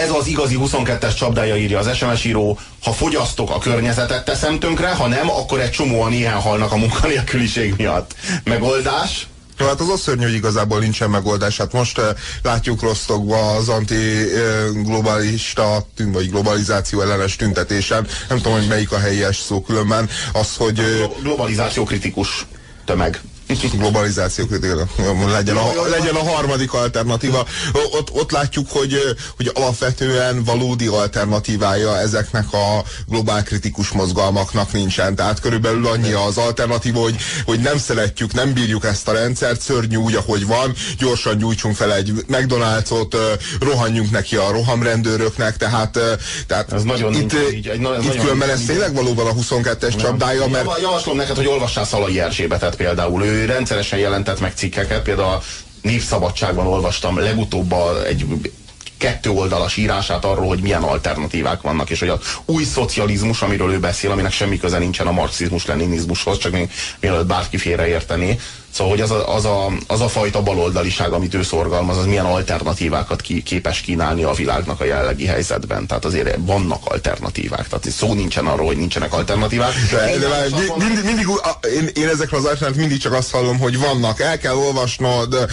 ez az igazi 22-es csapdája írja az SMS író, ha fogyasztok, a környezetet teszem tönkre, ha nem, akkor egy csomóan ilyen halnak a munkanélküliség miatt. Megoldás? Ja, hát az a szörnyű, hogy igazából nincsen megoldás. Hát most uh, látjuk Rostokba az anti-globalista, vagy globalizáció ellenes tüntetésen, nem tudom, hogy melyik a helyes szó különben, az, hogy... Uh, globalizáció kritikus tömeg globalizáció legyen a, legyen a harmadik alternatíva. Ott, ott látjuk, hogy, hogy alapvetően valódi alternatívája ezeknek a globál kritikus mozgalmaknak nincsen. Tehát körülbelül annyi az alternatíva, hogy, hogy nem szeretjük, nem bírjuk ezt a rendszert, szörnyű úgy, ahogy van, gyorsan gyújtsunk fel egy McDonald's-ot, rohanjunk neki a rohamrendőröknek, tehát, tehát ez nagyon itt, így, egy, itt nagyon különben ez tényleg valóban a 22-es csapdája, mert... Javaslom neked, hogy olvassál Szalai Erzsébetet például. Ő rendszeresen jelentett meg cikkeket, például a Népszabadságban olvastam legutóbb egy kettő oldalas írását arról, hogy milyen alternatívák vannak, és hogy az új szocializmus, amiről ő beszél, aminek semmi köze nincsen a marxizmus-leninizmushoz, csak még mielőtt bárki félreértené, Szóval, hogy az a, az, a, az a fajta baloldaliság, amit ő szorgalmaz, az milyen alternatívákat ki, képes kínálni a világnak a jelenlegi helyzetben. Tehát azért vannak alternatívák. Tehát szó nincsen arról, hogy nincsenek alternatívák. De, de már mindig, mindig én, én ezekről az alternatívák mindig csak azt hallom, hogy vannak. El kell olvasnod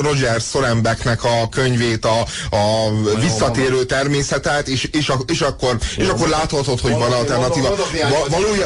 Roger Sorenbecknek a könyvét, a, a visszatérő természetet, és, és, a, és, akkor, és akkor láthatod, hogy van alternatíva.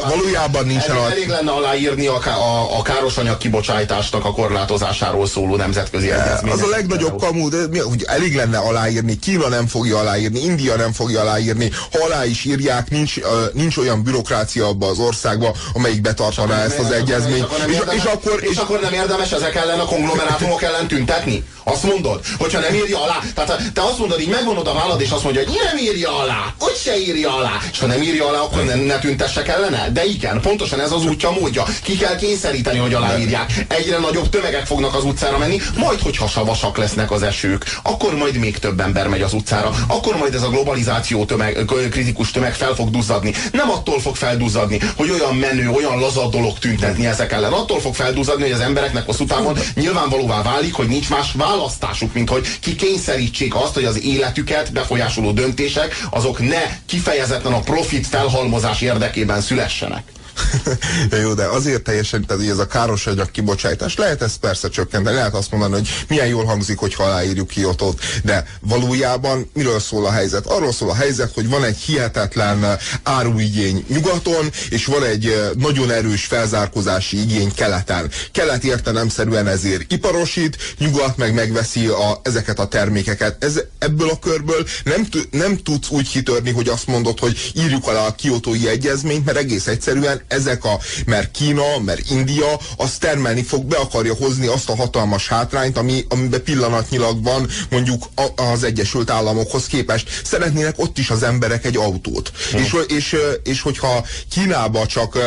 Valójában nincsen. Elég, elég lenne aláírni a, a, a károsanyag kibocsátás fogyasztásnak a korlátozásásáról szóló nemzetközi egyezmény. Az a legnagyobb kamu, de mi, hogy elég lenne aláírni, Kína nem fogja aláírni, India nem fogja aláírni, ha alá is írják, nincs, nincs olyan bürokrácia abba az országba, amelyik betartaná ezt az egyezményt. És, és, és, akkor, és, és akkor nem érdemes ezek ellen a konglomerátumok ellen tüntetni? Azt mondod, hogyha nem írja alá. Tehát te azt mondod, így megvonod a vállad, és azt mondja, hogy nem írja alá, hogy se írja alá. És ha nem írja alá, akkor ne, ne tüntessek ellene. De igen, pontosan ez az útja, módja. Ki kell kényszeríteni, hogy aláírják. Egyre nagyobb tömegek fognak az utcára menni, majd hogyha savasak lesznek az esők, akkor majd még több ember megy az utcára. Akkor majd ez a globalizáció tömeg, kritikus tömeg fel fog duzzadni. Nem attól fog felduzzadni, hogy olyan menő, olyan laza dolog tüntetni ezek ellen. Attól fog felduzzadni, hogy az embereknek hosszú távon nyilvánvalóvá válik, hogy nincs más válasz választásuk, mint hogy kikényszerítsék azt, hogy az életüket befolyásoló döntések azok ne kifejezetten a profit felhalmozás érdekében szülessenek. Jó, de azért teljesen, tehát ez a káros anyag kibocsátás, lehet ezt persze csökkenteni, lehet azt mondani, hogy milyen jól hangzik, hogy aláírjuk Kiotót, de valójában miről szól a helyzet? Arról szól a helyzet, hogy van egy hihetetlen áruigény nyugaton, és van egy nagyon erős felzárkozási igény keleten. Kelet értelemszerűen ezért iparosít, nyugat meg megveszi a, ezeket a termékeket. Ez, ebből a körből nem, nem tudsz úgy kitörni, hogy azt mondod, hogy írjuk alá a kiotói egyezményt, mert egész egyszerűen ezek a, mert Kína, mert India, az termelni fog, be akarja hozni azt a hatalmas hátrányt, ami, amiben pillanatnyilag van mondjuk a, az Egyesült Államokhoz képest. Szeretnének ott is az emberek egy autót. Hmm. És, és, és hogyha Kínába csak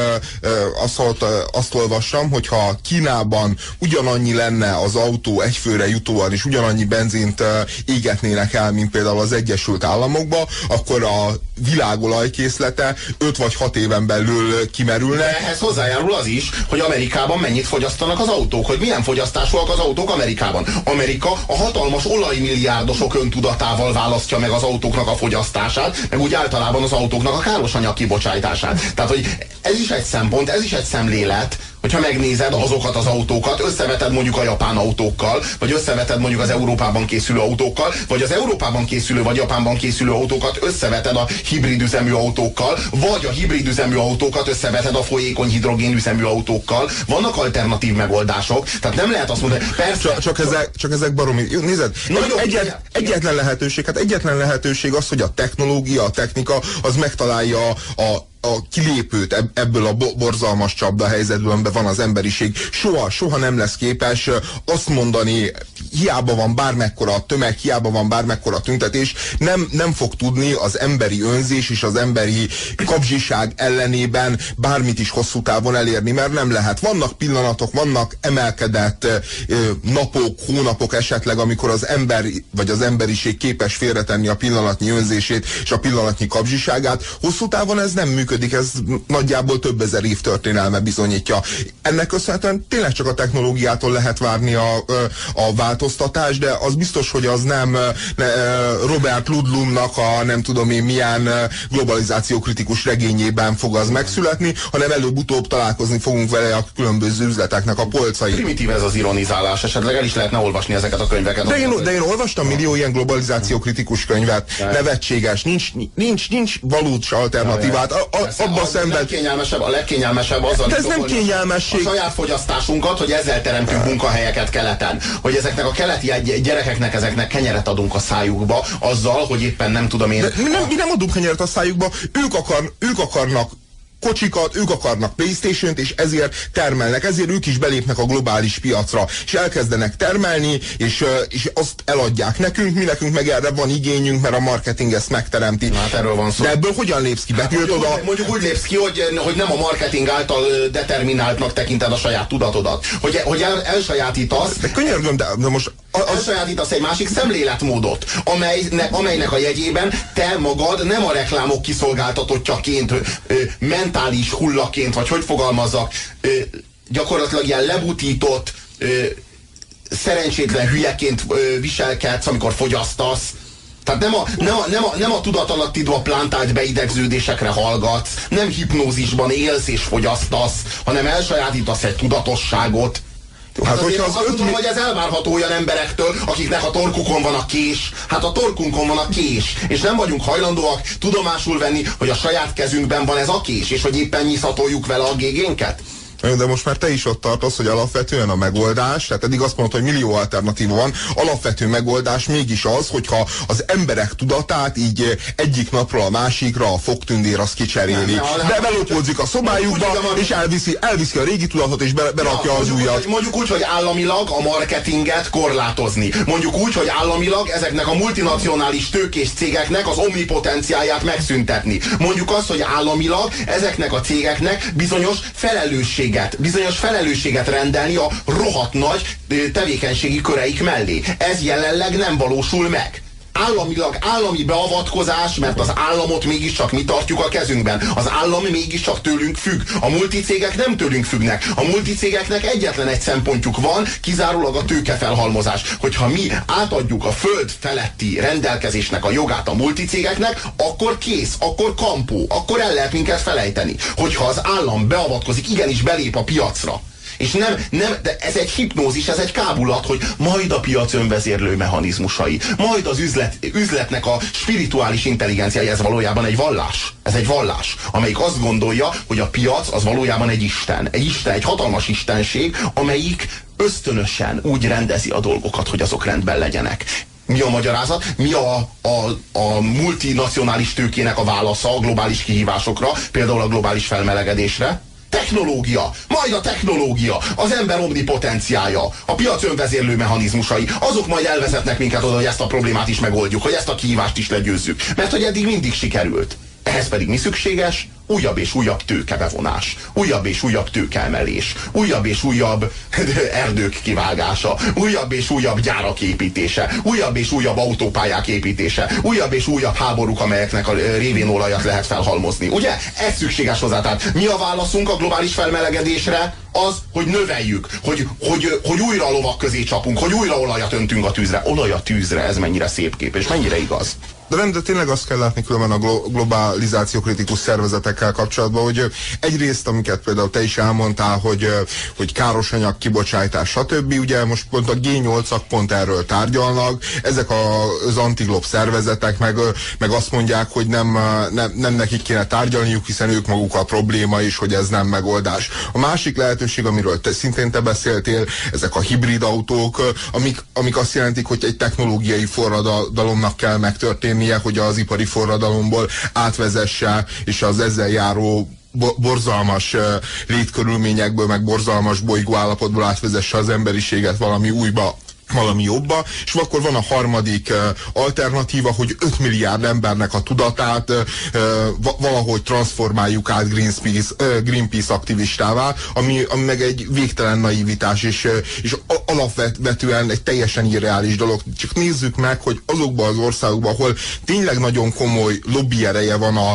azt, azt olvassam, hogyha Kínában ugyanannyi lenne az autó egyfőre jutóan, és ugyanannyi benzint égetnének el, mint például az Egyesült Államokba, akkor a világolajkészlete 5 vagy 6 éven belül kimerülne. Ehhez hozzájárul az is, hogy Amerikában mennyit fogyasztanak az autók, hogy milyen fogyasztásúak az autók Amerikában. Amerika a hatalmas olajmilliárdosok öntudatával választja meg az autóknak a fogyasztását, meg úgy általában az autóknak a károsanyag kibocsátását. Tehát, hogy ez is egy szempont, ez is egy szemlélet, hogyha megnézed azokat az autókat, összeveted mondjuk a japán autókkal, vagy összeveted mondjuk az Európában készülő autókkal, vagy az Európában készülő, vagy Japánban készülő autókat összeveted a hibrid üzemű autókkal, vagy a hibrid üzemű autókat összeveted a folyékony hidrogén üzemű autókkal. Vannak alternatív megoldások, tehát nem lehet azt mondani, persze. Csak, csak, ezek, csak ezek baromi. Jó, nézed, Nagyon, egyet, egyetlen lehetőség, hát egyetlen lehetőség az, hogy a technológia, a technika az megtalálja a a kilépőt ebből a borzalmas csapda helyzetből, amiben van az emberiség, soha, soha nem lesz képes azt mondani, hiába van bármekkora tömeg, hiába van bármekkora tüntetés, nem, nem fog tudni az emberi önzés és az emberi kapzsiság ellenében bármit is hosszú távon elérni, mert nem lehet. Vannak pillanatok, vannak emelkedett napok, hónapok esetleg, amikor az ember vagy az emberiség képes félretenni a pillanatnyi önzését és a pillanatnyi kapzsiságát. Hosszú távon ez nem működik működik, ez nagyjából több ezer év történelme bizonyítja. Ennek köszönhetően tényleg csak a technológiától lehet várni a, a változtatás, de az biztos, hogy az nem ne, Robert Ludlumnak a nem tudom én milyen globalizáció kritikus regényében fog az megszületni, hanem előbb-utóbb találkozni fogunk vele a különböző üzleteknek a polcai. Primitív ez az ironizálás, esetleg el is lehetne olvasni ezeket a könyveket. De én, de én olvastam millió ilyen globalizáció kritikus könyvet, nevetséges, nincs, nincs, nincs valós alternatívát. A, a, abba szemben... A legkényelmesebb, a legkényelmesebb az, ez nem kényelmesség. A saját fogyasztásunkat, hogy ezzel teremtünk munkahelyeket keleten. Hogy ezeknek a keleti gyerekeknek, ezeknek kenyeret adunk a szájukba, azzal, hogy éppen nem tudom én... De mi nem, mi nem adunk kenyeret a szájukba, ők, akar, ők akarnak kocsikat, ők akarnak Playstation-t, és ezért termelnek, ezért ők is belépnek a globális piacra, és elkezdenek termelni, és, és azt eladják nekünk, mi nekünk meg erre van igényünk, mert a marketing ezt megteremti. Hát erről van szó. De ebből hogyan lépsz ki? Hát mondjuk, oda... mondjuk úgy lépsz ki, hogy, hogy nem a marketing által determináltnak tekinted a saját tudatodat. Hogy, hogy el, elsajátítasz. De könyörgöm, de, de most az... elsajátítasz egy másik szemléletmódot, amelynek, amelynek a jegyében te magad nem a reklámok kiszolgáltatottjaként ment mentális hullaként, vagy hogy fogalmazzak, gyakorlatilag ilyen lebutított, szerencsétlen hülyeként viselkedsz, amikor fogyasztasz. Tehát nem a, nem a, nem a, nem a tudatalattidva plantált beidegződésekre hallgatsz, nem hipnózisban élsz és fogyasztasz, hanem elsajátítasz egy tudatosságot, Hát, hát hogyha az azt tudom, hogy ez elvárható olyan emberektől, akiknek a torkukon van a kés. Hát a torkunkon van a kés. És nem vagyunk hajlandóak tudomásul venni, hogy a saját kezünkben van ez a kés, és hogy éppen nyiszatoljuk vele a gégénket. De most már te is ott tartasz, hogy alapvetően a megoldás, tehát eddig azt mondod, hogy millió alternatíva van, alapvető megoldás mégis az, hogyha az emberek tudatát így egyik napról a másikra a fogtündér azt kicseréli. De belopódzik a szobájukba, és elviszi, elviszi a régi tudatot, és berakja az újat. Mondjuk úgy, hogy államilag a marketinget korlátozni. Mondjuk úgy, hogy államilag ezeknek a multinacionális tőkés cégeknek az omnipotenciáját megszüntetni. Mondjuk azt, hogy államilag ezeknek a cégeknek bizonyos felelősség felelősséget, bizonyos felelősséget rendelni a rohadt nagy tevékenységi köreik mellé. Ez jelenleg nem valósul meg államilag állami beavatkozás, mert az államot mégiscsak mi tartjuk a kezünkben. Az állam mégiscsak tőlünk függ. A multicégek nem tőlünk függnek. A multicégeknek egyetlen egy szempontjuk van, kizárólag a tőkefelhalmozás. Hogyha mi átadjuk a föld feletti rendelkezésnek a jogát a multicégeknek, akkor kész, akkor kampó, akkor el lehet minket felejteni. Hogyha az állam beavatkozik, igenis belép a piacra, és nem, nem, de ez egy hipnózis, ez egy kábulat, hogy majd a piac önvezérlő mechanizmusai, majd az üzlet, üzletnek a spirituális intelligenciája, ez valójában egy vallás. Ez egy vallás, amelyik azt gondolja, hogy a piac az valójában egy isten. Egy isten, egy hatalmas istenség, amelyik ösztönösen úgy rendezi a dolgokat, hogy azok rendben legyenek. Mi a magyarázat? Mi a, a, a multinacionális tőkének a válasza a globális kihívásokra, például a globális felmelegedésre? Technológia, majd a technológia, az ember omnipotenciája, a piac önvezérlő mechanizmusai, azok majd elvezetnek minket oda, hogy ezt a problémát is megoldjuk, hogy ezt a kihívást is legyőzzük. Mert hogy eddig mindig sikerült. Ehhez pedig mi szükséges? Újabb és újabb tőkebevonás, újabb és újabb tőkeemelés, újabb és újabb erdők kivágása, újabb és újabb gyárak építése, újabb és újabb autópályák építése, újabb és újabb háborúk, amelyeknek a révén olajat lehet felhalmozni. Ugye? Ez szükséges hozzá. Tehát mi a válaszunk a globális felmelegedésre? Az, hogy növeljük, hogy, hogy, hogy újra a lovak közé csapunk, hogy újra olajat öntünk a tűzre. Olaj a tűzre, ez mennyire szép kép, és mennyire igaz. De nem, de tényleg azt kell látni különben a glo globalizáció kritikus szervezetekkel kapcsolatban, hogy egyrészt, amiket például te is elmondtál, hogy, hogy káros anyag kibocsátás, stb. Ugye most pont a G8-ak pont erről tárgyalnak, ezek az antiglob szervezetek meg, meg azt mondják, hogy nem, nem, nem nekik kéne tárgyalniuk, hiszen ők maguk a probléma is, hogy ez nem megoldás. A másik lehetőség, amiről te, szintén te beszéltél, ezek a hibrid autók, amik, amik azt jelentik, hogy egy technológiai forradalomnak kell megtörténni, tennie, hogy az ipari forradalomból átvezesse, és az ezzel járó borzalmas létkörülményekből, meg borzalmas bolygó állapotból átvezesse az emberiséget valami újba valami jobba, és akkor van a harmadik alternatíva, hogy 5 milliárd embernek a tudatát valahogy transformáljuk át Greenpeace, Greenpeace aktivistává, ami, ami meg egy végtelen naivitás, és, és alapvetően egy teljesen irreális dolog. Csak nézzük meg, hogy azokban az országokban, ahol tényleg nagyon komoly lobby ereje van a,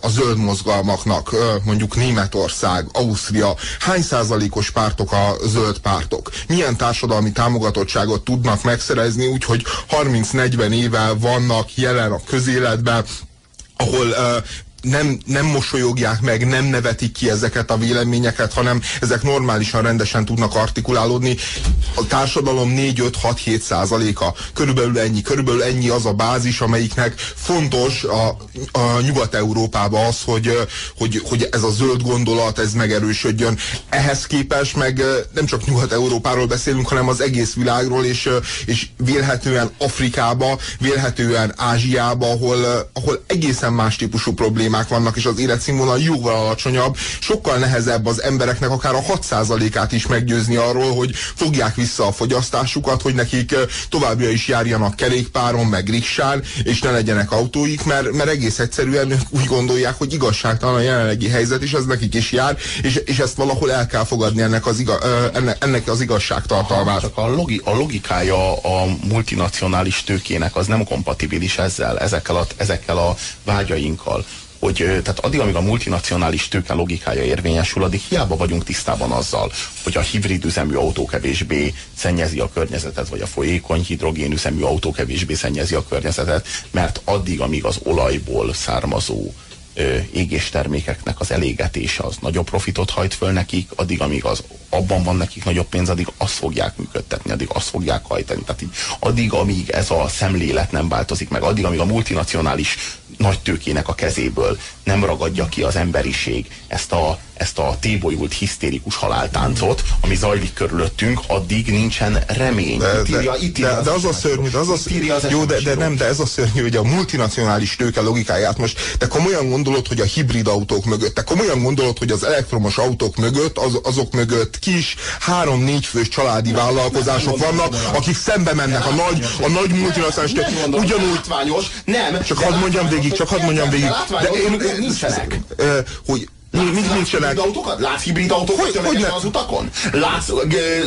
a zöld mozgalmaknak, mondjuk Németország, Ausztria, hány százalékos pártok a zöld pártok? Milyen társadalmi támogatottság biztonságot tudnak megszerezni, úgyhogy 30-40 éve vannak jelen a közéletben, ahol uh, nem, nem mosolyogják meg, nem nevetik ki ezeket a véleményeket, hanem ezek normálisan, rendesen tudnak artikulálódni. A társadalom 4-5-6-7 százaléka. Körülbelül ennyi. Körülbelül ennyi az a bázis, amelyiknek fontos a, a Nyugat-Európában az, hogy, hogy, hogy ez a zöld gondolat, ez megerősödjön. Ehhez képest meg nem csak Nyugat-Európáról beszélünk, hanem az egész világról, és, és vélhetően Afrikába, vélhetően Ázsiába, ahol, ahol egészen más típusú problémák problémák vannak, és az életszínvonal jóval alacsonyabb, sokkal nehezebb az embereknek akár a 6%-át is meggyőzni arról, hogy fogják vissza a fogyasztásukat, hogy nekik továbbra is járjanak kerékpáron, meg riksán, és ne legyenek autóik, mert, mert egész egyszerűen úgy gondolják, hogy igazságtalan a jelenlegi helyzet, és ez nekik is jár, és, és ezt valahol el kell fogadni ennek az, iga, ennek, ennek az igazságtartalmát. Csak a, logi, a logikája a multinacionális tőkének az nem kompatibilis ezzel, ezekkel a, ezekkel a vágyainkkal hogy tehát addig, amíg a multinacionális tőke logikája érvényesül, addig hiába vagyunk tisztában azzal, hogy a hibrid üzemű autó kevésbé szennyezi a környezetet, vagy a folyékony hidrogén üzemű autó kevésbé szennyezi a környezetet, mert addig, amíg az olajból származó égéstermékeknek az elégetése az nagyobb profitot hajt föl nekik, addig, amíg az abban van nekik nagyobb pénz, addig azt fogják működtetni, addig azt fogják hajtani. Tehát így, addig, amíg ez a szemlélet nem változik meg, addig, amíg a multinacionális nagy tőkének a kezéből nem ragadja ki az emberiség ezt a, ezt a tébolyult hisztérikus haláltáncot, ami zajlik körülöttünk, addig nincsen remény. De, itt írja, itt írja de, de az, az a szörnyű, az a szörnyű, az jó, de, de nem, de ez a szörnyű, hogy a multinacionális tőke logikáját most, te komolyan gondolod, hogy a hibrid autók mögött, te komolyan gondolod, hogy az elektromos autók mögött, az, azok mögött kis, három-négy fős családi vállalkozások vannak, akik szembe mennek a nagy, a nagy multinacionális tőke. Ugyanúgy, nem. Csak hadd mondjam végig, csak hadd mondjam végig. De én, nincsenek. Hogy Látsz nincsenek. autókat? Látsz hibrid autókat hogy, hogy az utakon? Látsz,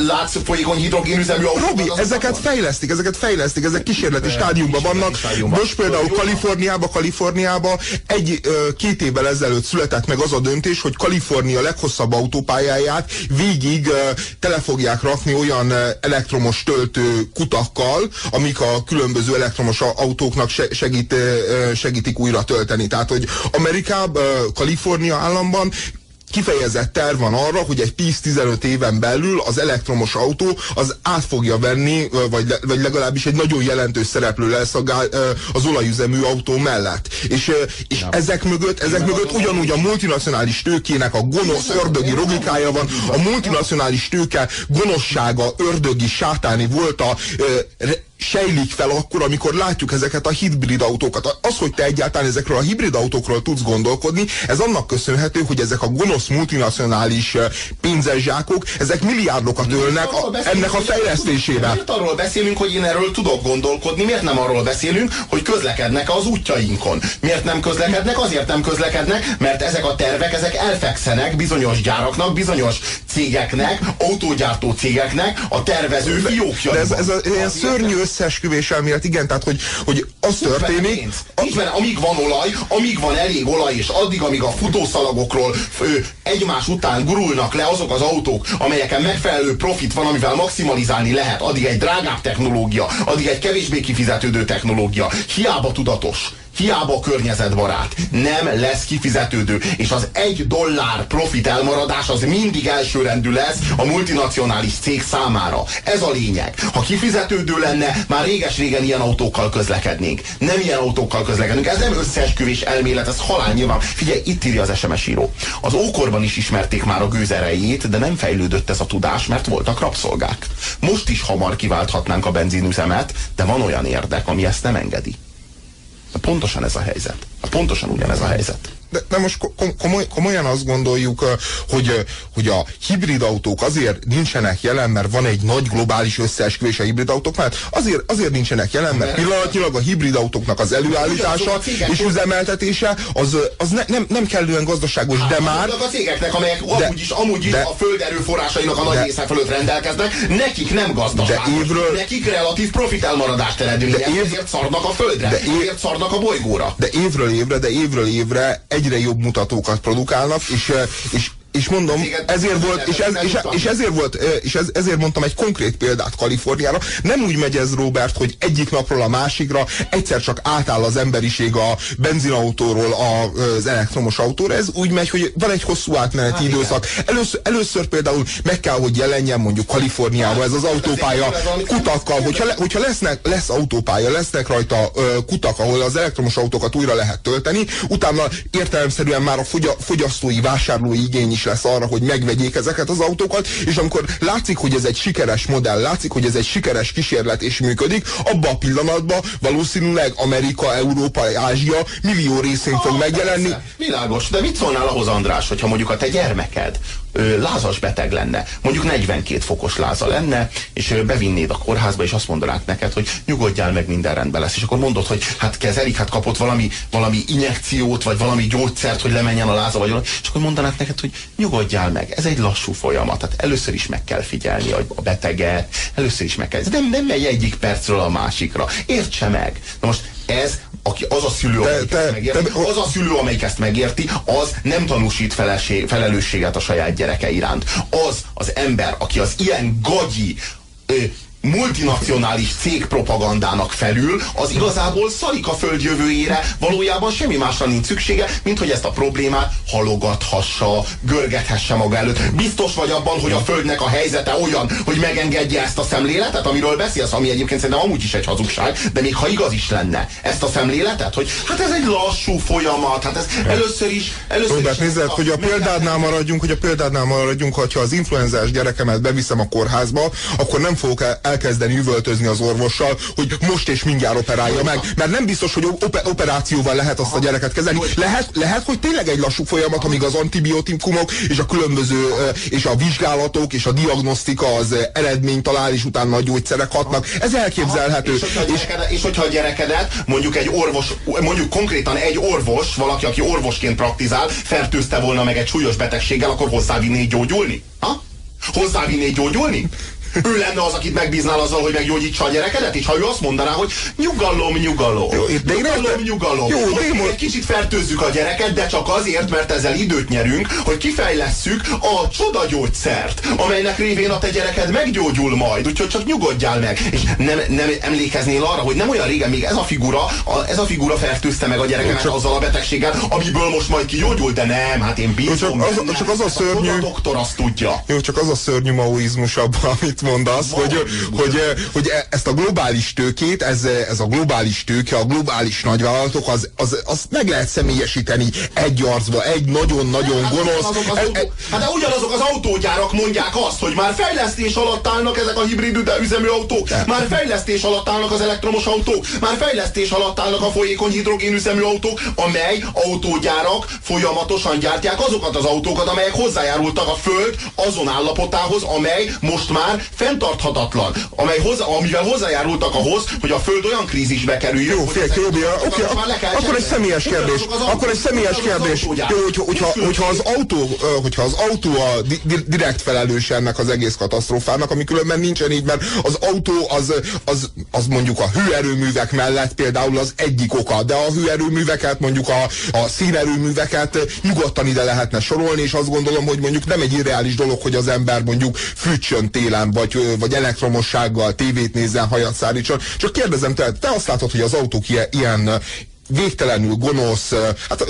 látsz folyékony hidrogénüzemű autókat? Robi, ezeket utakon? fejlesztik, ezeket fejlesztik, ezek kísérleti stádiumban vannak. Most például Kaliforniába, Kaliforniába egy két évvel ezelőtt született meg az a döntés, hogy Kalifornia leghosszabb autópályáját végig tele fogják rakni olyan elektromos töltő kutakkal, amik a különböző elektromos autóknak segít, segítik újra tölteni. Tehát, hogy Amerikában, Kalifornia államban van, kifejezett terv van arra, hogy egy 10-15 éven belül az elektromos autó az át fogja venni, vagy, vagy legalábbis egy nagyon jelentős szereplő lesz a gá, az olajüzemű autó mellett. És, és ezek mögött, ezek mögött ugyanúgy a multinacionális tőkének a gonosz ördögi logikája van, a multinacionális tőke gonoszsága, ördögi, sátáni volt a sejlik fel akkor, amikor látjuk ezeket a hibrid autókat. Az, hogy te egyáltalán ezekről a hibrid autókról tudsz gondolkodni, ez annak köszönhető, hogy ezek a gonosz multinacionális pénzes zsákok, ezek milliárdokat ölnek a, ennek a fejlesztésével. Miért arról beszélünk, hogy én erről tudok gondolkodni? Miért nem arról beszélünk, hogy közlekednek az útjainkon? Miért nem közlekednek? Azért nem közlekednek, mert ezek a tervek, ezek elfekszenek bizonyos gyáraknak, bizonyos cégeknek, autógyártó cégeknek, a tervező fiókjaiban. De ez, ez a, ilyen szörnyű összeesküvés elmélet, igen, tehát hogy, hogy az történik... Nincs benne, amíg van olaj, amíg van elég olaj, és addig, amíg a futószalagokról ő, egymás után gurulnak le azok az autók, amelyeken megfelelő profit van, amivel maximalizálni lehet, addig egy drágább technológia, addig egy kevésbé kifizetődő technológia, hiába tudatos hiába környezetbarát, nem lesz kifizetődő, és az egy dollár profit elmaradás az mindig elsőrendű lesz a multinacionális cég számára. Ez a lényeg. Ha kifizetődő lenne, már réges-régen ilyen autókkal közlekednénk. Nem ilyen autókkal közlekedünk. Ez nem összeesküvés elmélet, ez halál nyilván. Figyelj, itt írja az SMS író. Az ókorban is ismerték már a gőzerejét, de nem fejlődött ez a tudás, mert voltak rabszolgák. Most is hamar kiválthatnánk a benzinüzemet, de van olyan érdek, ami ezt nem engedi pontosan ez a helyzet. Hát pontosan ugyanez a helyzet de, de most komoly, komolyan azt gondoljuk, hogy, hogy a hibrid autók azért nincsenek jelen, mert van egy nagy globális összeesküvés a hibrid autók mert azért, azért nincsenek jelen, mert pillanatnyilag a hibrid autóknak az előállítása és üzemeltetése az, az ne, nem, nem kellően gazdaságos, de már... a cégeknek, amelyek de, amúgy is, amúgy is de, a földerő forrásainak a nagy része fölött rendelkeznek, nekik nem gazdaságos. De évről, nekik relatív profit elmaradást eredményez, de év, ezért szarnak a földre, de év, ezért szarnak a bolygóra. De évről évre, de évről évre egyre jobb mutatókat produkálnak, és, és és mondom, ezért volt, és, ez, és, és ezért volt, és ez, ezért mondtam egy konkrét példát Kaliforniára. Nem úgy megy ez, Robert, hogy egyik napról a másikra egyszer csak átáll az emberiség a benzinautóról az elektromos autóra. Ez úgy megy, hogy van egy hosszú átmeneti hát, időszak. Először, először például meg kell, hogy jelenjen mondjuk Kaliforniában ez az autópálya kutakkal, hogyha, le, hogyha lesznek, lesz autópálya, lesznek rajta kutak, ahol az elektromos autókat újra lehet tölteni, utána értelemszerűen már a fogyasztói, vásárlói igény is lesz arra, hogy megvegyék ezeket az autókat, és amikor látszik, hogy ez egy sikeres modell, látszik, hogy ez egy sikeres kísérlet és működik, abban a pillanatban valószínűleg Amerika, Európa, Ázsia millió részén ah, fog megjelenni. Persze. Világos, de mit szólnál ahhoz, András, hogyha mondjuk a te gyermeked lázas beteg lenne, mondjuk 42 fokos láza lenne, és bevinnéd a kórházba, és azt mondanák neked, hogy nyugodjál meg, minden rendben lesz. És akkor mondod, hogy hát kezelik, hát kapott valami, valami injekciót, vagy valami gyógyszert, hogy lemenjen a láza, vagy valami, és akkor mondanák neked, hogy nyugodjál meg, ez egy lassú folyamat. Tehát először is meg kell figyelni a beteget, először is meg kell. Ez nem, nem megy egyik percről a másikra. Értse meg. Na most ez aki az a szülő, te, amelyik te, ezt megérti, te, az a szülő, amelyik ezt megérti, az nem tanúsít feleség, felelősséget a saját gyereke iránt. Az az ember, aki az ilyen gagyi, multinacionális cég propagandának felül, az igazából szalik a föld jövőjére, valójában semmi másra nincs szüksége, mint hogy ezt a problémát halogathassa, görgethesse maga előtt. Biztos vagy abban, hogy a földnek a helyzete olyan, hogy megengedje ezt a szemléletet, amiről beszélsz, ami egyébként szerintem amúgy is egy hazugság, de még ha igaz is lenne ezt a szemléletet, hogy hát ez egy lassú folyamat, hát ez először is... Először Robert, is nézd, hogy a példádnál maradjunk, hogy a példádnál maradjunk, hogyha az influenzás gyerekemet beviszem a kórházba, akkor nem fogok el elkezdeni üvöltözni az orvossal, hogy most és mindjárt operálja meg. Mert nem biztos, hogy operációval lehet azt a gyereket kezelni. Lehet, lehet, hogy tényleg egy lassú folyamat, amíg az antibiotikumok és a különböző és a vizsgálatok és a diagnosztika az eredményt talál, és utána a gyógyszerek hatnak. Ez elképzelhető. És hogyha, gyerekedet, és hogyha a gyerekedet mondjuk egy orvos, mondjuk konkrétan egy orvos, valaki, aki orvosként praktizál, fertőzte volna meg egy súlyos betegséggel, akkor hozzávinné gyógyulni? Ha? Hozzávinné gyógyulni? Ő lenne az, akit megbíznál azzal, hogy meggyógyítsa a gyerekedet, és ha ő azt mondaná, hogy nyugalom, nyugalom, jó, de nyugalom, nyugalom, jó, de én... egy kicsit fertőzzük a gyereket, de csak azért, mert ezzel időt nyerünk, hogy kifejlesszük a csodagyógyszert, amelynek révén a te gyereked meggyógyul majd, úgyhogy csak nyugodjál meg. És nem, nem emlékeznél arra, hogy nem olyan régen még ez a figura, a, ez a figura fertőzte meg a gyerekemet csak... azzal a betegséggel, amiből most majd kigyógyul, de nem, hát én bízom. Jó, csak az, csak az a szörnyű... A doktor azt tudja. Jó, csak az a szörnyű maoizmus abban, amit mondasz, hogy, hogy, hogy, hogy ezt a globális tőkét, ez, ez a globális tőke, a globális nagyvállalatok, az, az, az meg lehet személyesíteni egy arcba, egy nagyon-nagyon hát, gonosz. Azok az autó, e, hát de ugyanazok az autógyárak mondják azt, hogy már fejlesztés alatt állnak ezek a hibrid üzemű autók, már fejlesztés alatt állnak az elektromos autók, már fejlesztés alatt állnak a folyékony hidrogén üzemű autók, amely autógyárak folyamatosan gyártják azokat az autókat, amelyek hozzájárultak a Föld azon állapotához, amely most már fenntarthatatlan, amely hozzá, amivel hozzájárultak ahhoz, hogy a Föld olyan krízisbe kerüljön. Jó, fél, oké, oké, akkor egy személyes kérdés. Akkor egy személyes kérdés. Jó, hogyha, hogyha, hogyha, az autó, hogyha az autó a direkt felelős ennek az egész katasztrófának, ami különben nincsen így, mert az autó az, az, az mondjuk a hőerőművek mellett például az egyik oka, de a hőerőműveket, mondjuk a, a színerőműveket nyugodtan ide lehetne sorolni, és azt gondolom, hogy mondjuk nem egy irreális dolog, hogy az ember mondjuk fűtsön télen, vagy vagy, elektromossággal tévét nézzen, hajat szállítson. Csak kérdezem, te, te azt látod, hogy az autók ilyen, ilyen végtelenül gonosz, hát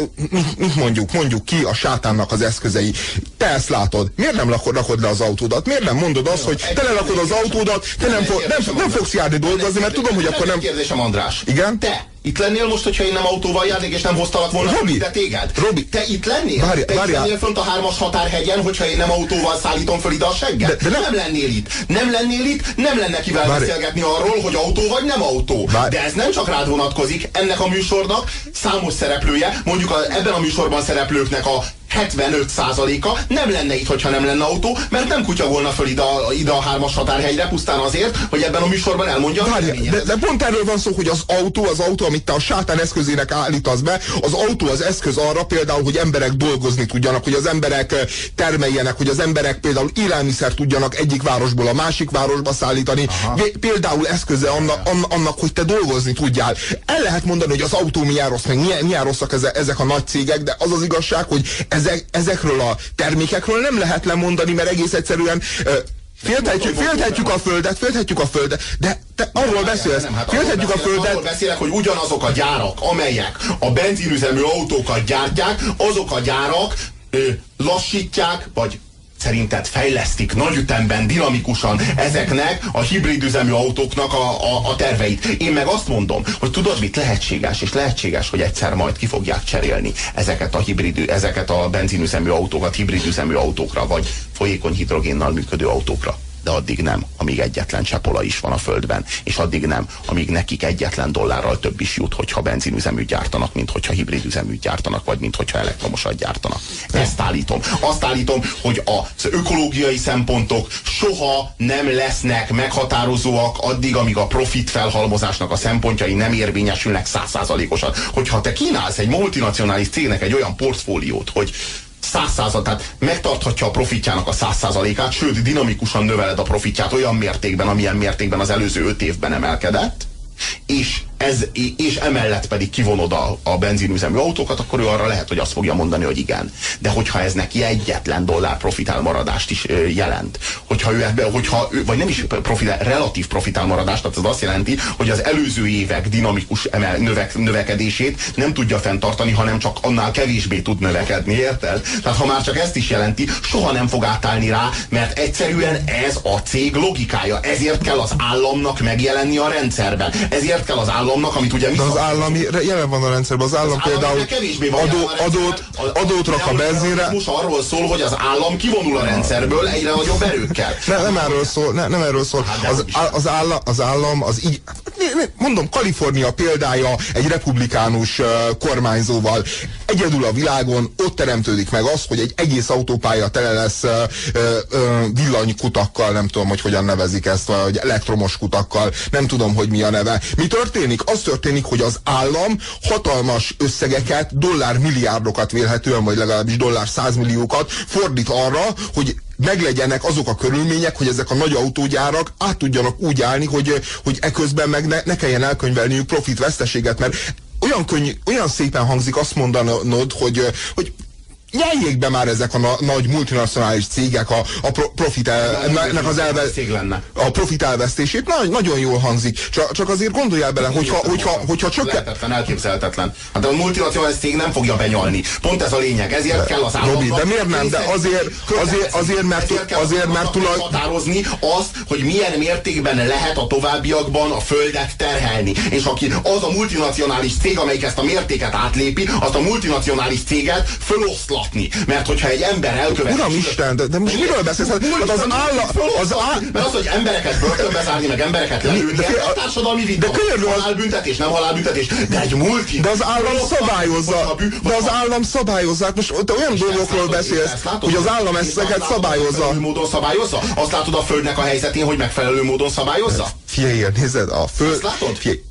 mit mondjuk, mondjuk ki a sátánnak az eszközei. Te ezt látod. Miért nem lakod, rakod le az autódat? Miért nem mondod azt, hogy te lelakod az autódat, te nem, fog, nem, nem fogsz járni dolgozni, mert tudom, hogy akkor nem... Kérdésem, András. Igen? Te Itt lennél most, hogyha én nem autóval járnék, és nem hoztalak volna Robi, ide téged? Robi, te itt lennél? várj, te várjál. itt lennél fönt a hármas határhegyen, hogyha én nem autóval szállítom föl ide a segget? De- de nem- nem... lennél itt. Nem lennél itt, nem lenne kivel Várj. beszélgetni arról, hogy autó vagy nem autó. Várj. De ez nem csak rád vonatkozik, ennek a műsornak számos szereplője, mondjuk a, ebben a műsorban szereplőknek a 75%-a nem lenne itt, hogyha nem lenne autó, mert nem kutya volna föl ide a, ide a hármas határhegyre, pusztán azért, hogy ebben a műsorban elmondja a véleményét. de, de pont erről van szó, hogy az autó, az autó, amit te a sátán eszközének állítasz be, az autó az eszköz arra például, hogy emberek dolgozni tudjanak, hogy az emberek termeljenek, hogy az emberek például élelmiszer tudjanak egyik városból a másik városba szállítani. Vé- Például eszköze annak, annak, hogy te dolgozni tudjál. El lehet mondani, hogy az autó milyen rossz, meg milyen, milyen rosszak ezek, a nagy cégek, de az az igazság, hogy ezek, ezekről a termékekről nem lehet lemondani, mert egész egyszerűen Félthetjük, félthetjük a földet, félthetjük a földet, de te arról beszélsz, Nem, hát félthetjük a beszélek, Arról földet, beszélek, hogy ugyanazok a gyárak, amelyek a benzinüzemű autókat gyártják, azok a gyárak ö, lassítják, vagy szerinted fejlesztik nagy ütemben, dinamikusan ezeknek a hibrid üzemű autóknak a, a, a terveit. Én meg azt mondom, hogy tudod mit lehetséges, és lehetséges, hogy egyszer majd ki fogják cserélni ezeket a hibrid, ezeket a benzinüzemű autókat hibrid üzemű autókra, vagy folyékony hidrogénnal működő autókra de addig nem, amíg egyetlen csepola is van a földben, és addig nem, amíg nekik egyetlen dollárral több is jut, hogyha benzinüzeműt gyártanak, mint hogyha hibrid üzeműt gyártanak, vagy mint hogyha elektromosat gyártanak. Ezt állítom. Azt állítom, hogy az ökológiai szempontok soha nem lesznek meghatározóak addig, amíg a profit felhalmozásnak a szempontjai nem érvényesülnek százszázalékosan. Hogyha te kínálsz egy multinacionális cégnek egy olyan portfóliót, hogy száz százal, tehát megtarthatja a profitjának a száz százalékát, sőt dinamikusan növeled a profitját olyan mértékben, amilyen mértékben az előző öt évben emelkedett, és, ez, és emellett pedig kivonod a, a benzinüzemű autókat, akkor ő arra lehet, hogy azt fogja mondani, hogy igen. De hogyha ez neki egyetlen dollár profitálmaradást is jelent, hogyha ő ebbe, hogyha ő, vagy nem is profitál, relatív profitálmaradást, tehát az azt jelenti, hogy az előző évek dinamikus emel, növek, növekedését nem tudja fenntartani, hanem csak annál kevésbé tud növekedni, érted? Tehát ha már csak ezt is jelenti, soha nem fog átállni rá, mert egyszerűen ez a cég logikája. Ezért kell az államnak megjelenni a rendszerben. Ezért kell az államnak, amit ugye de az állami, jelen van a rendszerben, az állam állam például adó, adót, adót rak a benzinre, Most arról szól, hogy az állam kivonul a rendszerből egyre nagyobb erőkkel. Ne, nem erről szól, ne, nem erről szól. Hát, Az, az, állam, az állam, az így, mondom, Kalifornia példája egy republikánus uh, kormányzóval. Egyedül a világon ott teremtődik meg az, hogy egy egész autópálya tele lesz villanykutakkal, nem tudom, hogy hogyan nevezik ezt, vagy elektromos kutakkal, nem tudom, hogy mi a neve. Mi történik? Az történik, hogy az állam hatalmas összegeket, dollár milliárdokat vélhetően, vagy legalábbis dollár százmilliókat fordít arra, hogy meglegyenek azok a körülmények, hogy ezek a nagy autógyárak át tudjanak úgy állni, hogy, hogy eközben meg ne, ne kelljen elkönyvelniük profit veszteséget, mert olyan, könnyű, olyan szépen hangzik azt mondanod, hogy, hogy nyeljék be már ezek a na, nagy multinacionális cégek a, a pro, profit el, ennek az elve, a profit elvesztését. Na, nagyon jól hangzik. Csak, csak azért gondoljál bele, hogyha, hogyha, hogyha csökken... Lehetetlen, elképzelhetetlen. Hát a multinacionális cég nem fogja benyalni. Pont ez a lényeg. Ezért kell az államnak... Robi, de miért nem? De azért- azért- azért, mert- Ezért kell az azért, mert tulaj- határozni azt, hogy milyen mértékben lehet a továbbiakban a földet terhelni. És aki az a multinacionális cég, amelyik ezt a mértéket átlépi, azt a multinacionális céget föloszlatni. Mert hogyha egy ember elkövet... Uram Isten, de, de most miről beszélsz? Hát az állam... Az áll, Mert az, hogy embereket börtönbe zárni, meg embereket lelőni, De- ez a társadalmi vita. de könyörgöm, az- halálbüntetés, nem halálbüntetés, de egy multi. de az állam szabályozza, de az állam szabályozza. Hát Most te olyan dolgokról beszélsz, hogy az állam ezeket szabályozza. Módon szabályozza? Azt látod a földnek a helyzetén, hogy megfelelő módon szabályozza? Figyelj, nézed, a föld... Ezt látod? Figyelj?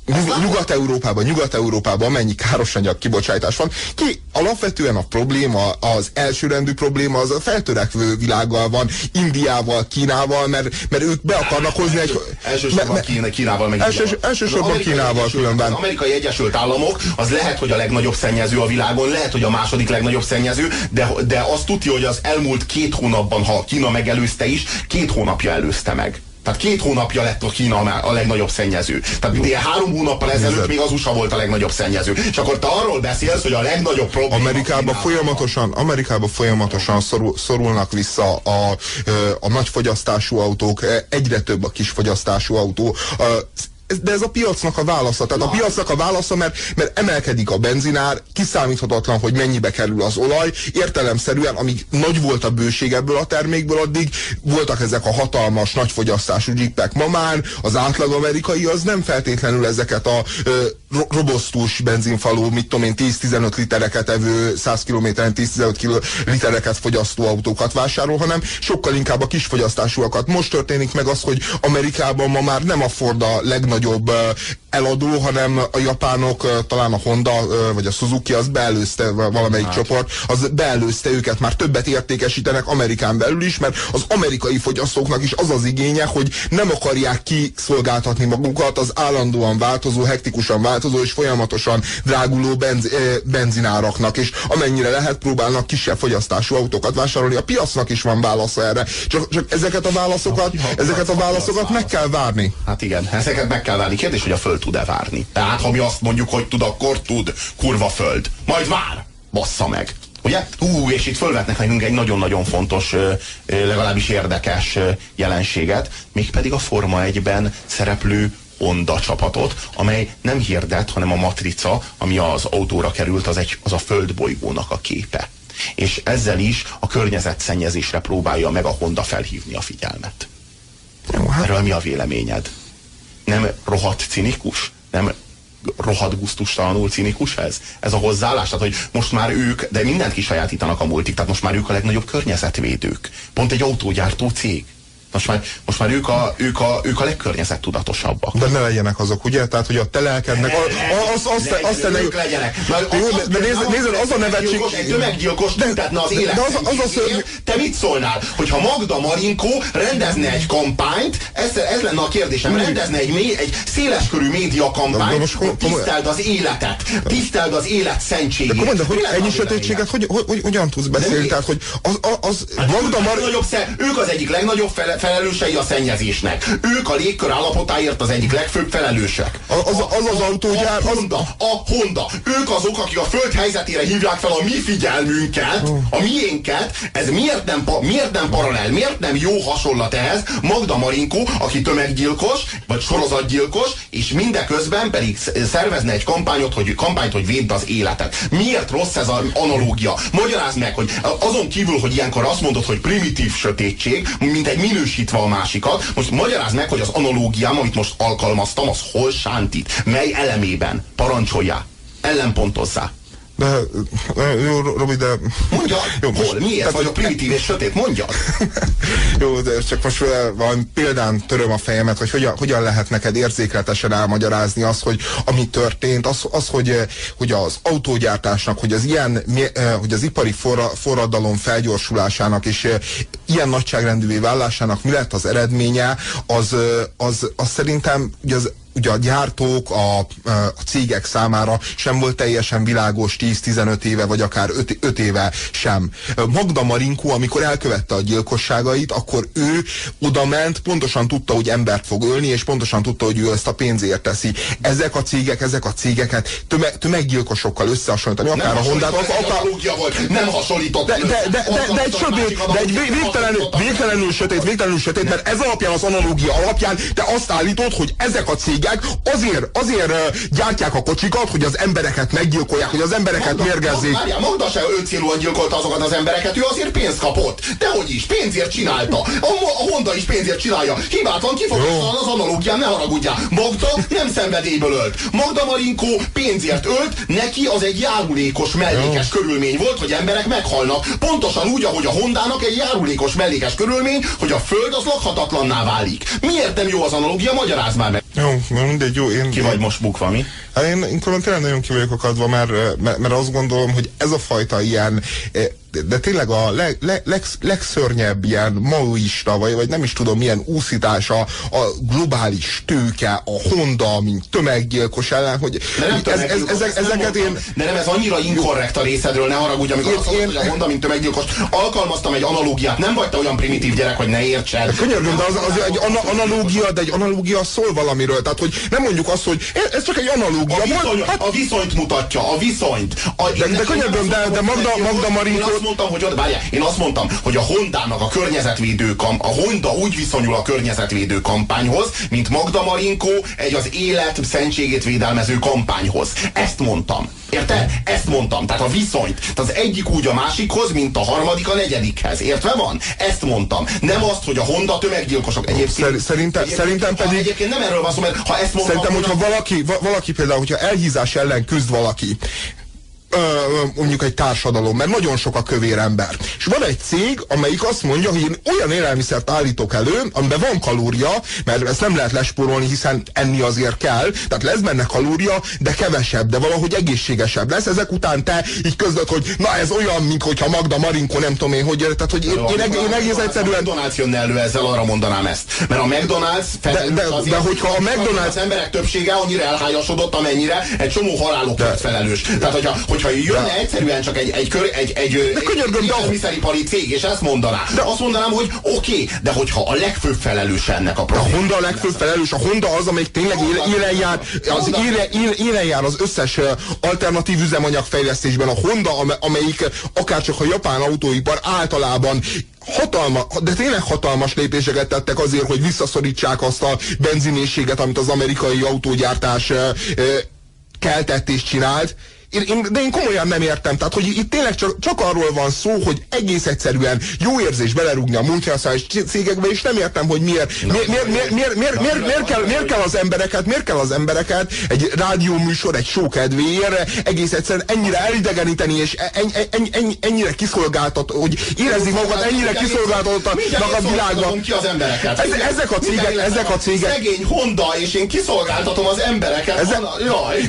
Nyugat-Európában, Nyugat-Európában mennyi károsanyag kibocsátás van. Ki alapvetően a probléma, az elsőrendű probléma az a feltörekvő világgal van, Indiával, Kínával, mert, mert ők be akarnak hozni egy... Elsősorban Kína, Kínával meg Elsős- elsősorban Kínával Egyesült- különben. Az amerikai Egyesült Államok az lehet, hogy a legnagyobb szennyező a világon, lehet, hogy a második legnagyobb szennyező, de, de azt tudja, hogy az elmúlt két hónapban, ha Kína megelőzte is, két hónapja előzte meg. Tehát két hónapja lett a Kína a legnagyobb szennyező. Tehát ugye három hónappal ezelőtt még az USA volt a legnagyobb szennyező. És akkor te arról beszélsz, hogy a legnagyobb probléma Amerikában folyamatosan, Amerikában folyamatosan szorul, szorulnak vissza a, a nagy fogyasztású autók, egyre több a kis fogyasztású autó. A, ez, de ez a piacnak a válasza. Tehát Na. a piacnak a válasza, mert, mert emelkedik a benzinár, kiszámíthatatlan, hogy mennyibe kerül az olaj. Értelemszerűen, amíg nagy volt a bőség ebből a termékből, addig voltak ezek a hatalmas, nagyfogyasztású jeepek. Ma már az átlag amerikai az nem feltétlenül ezeket a ö, robosztus benzinfalú, mit tudom én, 10-15 litereket evő, 100 kilométeren 10-15 litereket fogyasztó autókat vásárol, hanem sokkal inkább a kisfogyasztásúakat. Most történik meg az, hogy Amerikában ma már nem a Ford a legnagyobb eladó, hanem a japánok, talán a Honda vagy a Suzuki, az beelőzte valamelyik hát. csoport, az beelőzte őket, már többet értékesítenek Amerikán belül is, mert az amerikai fogyasztóknak is az az igénye, hogy nem akarják kiszolgáltatni magukat az állandóan változó, hektikusan változó és folyamatosan dráguló benz, benzináraknak, és amennyire lehet próbálnak kisebb fogyasztású autókat vásárolni. A piacnak is van válasza erre. Csak, csak ezeket a válaszokat, ezeket a válaszokat meg kell várni. Hát igen, ezeket meg kell várni. Kérdés, hogy a föld tud-e várni. Tehát, ha mi azt mondjuk, hogy tud, akkor tud. Kurva föld. Majd vár! Bassza meg. Ugye? Hú, és itt fölvetnek nekünk egy nagyon-nagyon fontos, legalábbis érdekes jelenséget, mégpedig a Forma 1-ben szereplő Honda csapatot, amely nem hirdet, hanem a matrica, ami az autóra került, az, egy, az a földbolygónak a képe. És ezzel is a környezetszennyezésre próbálja meg a Honda felhívni a figyelmet. Jó, hát... Erről mi a véleményed? Nem rohadt cinikus? Nem rohadt gusztustalanul cinikus ez? Ez a hozzáállás? Tehát, hogy most már ők, de mindent kisajátítanak a multik, tehát most már ők a legnagyobb környezetvédők. Pont egy autógyártó cég. Most már, most már ők, a, ők, a, ők a legkörnyezettudatosabbak. De ne legyenek azok, ugye? Tehát, hogy a telelkednek, az, az, az, az, az ők legyenek. De, nézd, az a nevetség... Egy tömeggyilkos tüntetne az élet. De az, az az szörny... Te mit szólnál, hogyha Magda Marinkó rendezne egy kampányt, ez, ez lenne a kérdésem, rendezne egy, egy széleskörű média kampányt, most, hogy tiszteld az életet, tiszteld az élet szentségét. De komolyan, hogy ennyi sötétséget hogy, hogy, hogy, hogyan tudsz beszélni? Tehát, hogy az, az, az hát Magda Marinkó... Ők az egyik legnagyobb fele, felelősei a szennyezésnek. Ők a légkör állapotáért az egyik legfőbb felelősek. Az az, az, az autógyár... A Honda, a Honda. Ők azok, akik a föld helyzetére hívják fel a mi figyelmünket, a miénket. Ez miért nem, miért nem paralel, miért nem jó hasonlat ehhez? Magda Marinkó, aki tömeggyilkos, vagy sorozatgyilkos, és mindeközben pedig szervezne egy kampányot, hogy, kampányt, hogy védd az életet. Miért rossz ez az analógia? Magyarázd meg, hogy azon kívül, hogy ilyenkor azt mondod, hogy primitív sötétség, mint egy minőség erősítve a másikat. Most magyarázd meg, hogy az analógiám, amit most alkalmaztam, az hol sántít, mely elemében parancsolja, ellenpontozzá. De, jó, Robi, de... Mondja, jó, most, hol, miért vagyok primitív és sötét, mondja. jó, de csak most valami példán töröm a fejemet, hogy hogyan, hogyan lehet neked érzékletesen elmagyarázni azt, hogy ami történt, az, az hogy, hogy az autógyártásnak, hogy az ilyen, hogy az ipari forra, forradalom felgyorsulásának és ilyen nagyságrendűvé vállásának mi lett az eredménye, az, az, az szerintem ugye az ugye a gyártók, a, a cégek számára sem volt teljesen világos 10-15 éve, vagy akár 5, 5 éve sem. Magda Marinkó, amikor elkövette a gyilkosságait, akkor ő oda ment, pontosan tudta, hogy embert fog ölni, és pontosan tudta, hogy ő ezt a pénzért teszi. Ezek a cégek, ezek a cégeket tömeg, tömeggyilkosokkal összehasonlítani, akár nem a Hondát, az, akár... Volt, nem hasonlított. De, de, de, de, de egy sötét, de egy végtelenül, végtelenül sötét, végtelenül sötét, mert ez alapján, az analógia alapján te azt állítod, hogy ezek a cégek cégek azért, azért gyártják a kocsikat, hogy az embereket meggyilkolják, hogy az embereket Magda, mérgezzék. Magda, Magda se öncélúan gyilkolta azokat az embereket, ő azért pénzt kapott. Dehogy is, pénzért csinálta. A, a Honda is pénzért csinálja. Hibátlan, kifoghatatlan az analógián, ne haragudjál. Magda nem szenvedélyből ölt. Magda Marinkó pénzért ölt, neki az egy járulékos mellékes Jó. körülmény volt, hogy emberek meghalnak. Pontosan úgy, ahogy a Hondának egy járulékos mellékes körülmény, hogy a föld az lakhatatlanná válik. Miért nem jó az analógia? Magyaráz már meg. Jó, mindegy, jó. Én, ki vagy most bukva, mi? Hát én, én tényleg nagyon ki vagyok akadva, mert, mert, mert azt gondolom, hogy ez a fajta ilyen de tényleg a leg, leg, leg, legszörnyebb ilyen maoista, vagy, vagy nem is tudom milyen úszítása a globális tőke, a Honda, mint tömeggyilkos ellen, hogy de nem ez, ez, ezek, ezeket én... De nem ez annyira inkorrekt a részedről, ne haragudj, amikor én, azt mondod, hogy a Honda, mint tömeggyilkos, alkalmaztam egy analógiát, nem vagy te olyan primitív gyerek, hogy ne értsed. Könyörgöm, de az, az egy analógia, de egy analógia szól valamiről, tehát hogy nem mondjuk azt, hogy ez csak egy analógia. A, viszony, hát, a viszonyt mutatja, a viszonyt. A, de, de könyörgöm, de, de Magda, Magda Marinkó azt mondtam, hogy ott, várjál, én azt mondtam, hogy a Hondának a környezetvédő kam, a Honda úgy viszonyul a környezetvédő kampányhoz, mint Magda Marinkó egy az élet szentségét védelmező kampányhoz. Ezt mondtam. Érted? Ezt mondtam. Tehát a viszonyt. Tehát az egyik úgy a másikhoz, mint a harmadik a negyedikhez. Értve van? Ezt mondtam. Nem azt, hogy a Honda tömeggyilkosok. Egyébként, szerintem, egyébként, szerintem pedig... Egyébként nem erről van szó, mert ha ezt mondtam... Szerintem, hogyha valaki, valaki például, hogyha elhízás ellen küzd valaki, mondjuk egy társadalom, mert nagyon sok a kövér ember. És van egy cég, amelyik azt mondja, hogy én olyan élelmiszert állítok elő, amiben van kalória, mert ezt nem lehet lespórolni, hiszen enni azért kell, tehát lesz benne kalória, de kevesebb, de valahogy egészségesebb lesz. Ezek után te így közlöd, hogy na ez olyan, mint hogyha Magda Marinko, nem tudom én, hogy tehát hogy én, én, én, én egész egyszerűen... A McDonald's jönne elő ezzel, arra mondanám ezt. Mert a McDonald's de, de, azért, de hogyha a McDonald's... Az emberek többsége annyira elhályasodott, amennyire egy csomó halálokért felelős. Tehát, hogyha, hogyha jönne de. egyszerűen csak egy, egy, kör, egy, egy, egy élelmiszeripari cég, és ezt mondaná, de. azt mondanám, hogy oké, okay, de hogyha a legfőbb felelős ennek a problémának. A Honda a legfőbb felelős, a Honda az, amelyik tényleg élen jár, az élen jár az összes alternatív üzemanyagfejlesztésben. A Honda, amelyik akárcsak a japán autóipar általában hatalma, de tényleg hatalmas lépéseket tettek azért, hogy visszaszorítsák azt a benzinészséget, amit az amerikai autógyártás keltett és csinált, én, de én komolyan nem értem. Tehát, hogy itt tényleg csak, csak arról van szó, hogy egész egyszerűen jó érzés belerúgni a multinacionális cégekbe, és nem értem, hogy miért, miért, miért, miért, miért, miért, miért, miért, kell, miért kell az embereket, miért kell az embereket egy rádióműsor, egy show kedvéért egész egyszerűen ennyire elidegeníteni, és en, en, en, ennyire kiszolgáltat, hogy érezni magukat ennyire kiszolgáltatottak a világban. ki az embereket. Ez, ezek a cégek, ezek a cégek. Szegény Honda, és én kiszolgáltatom az embereket. Ezek,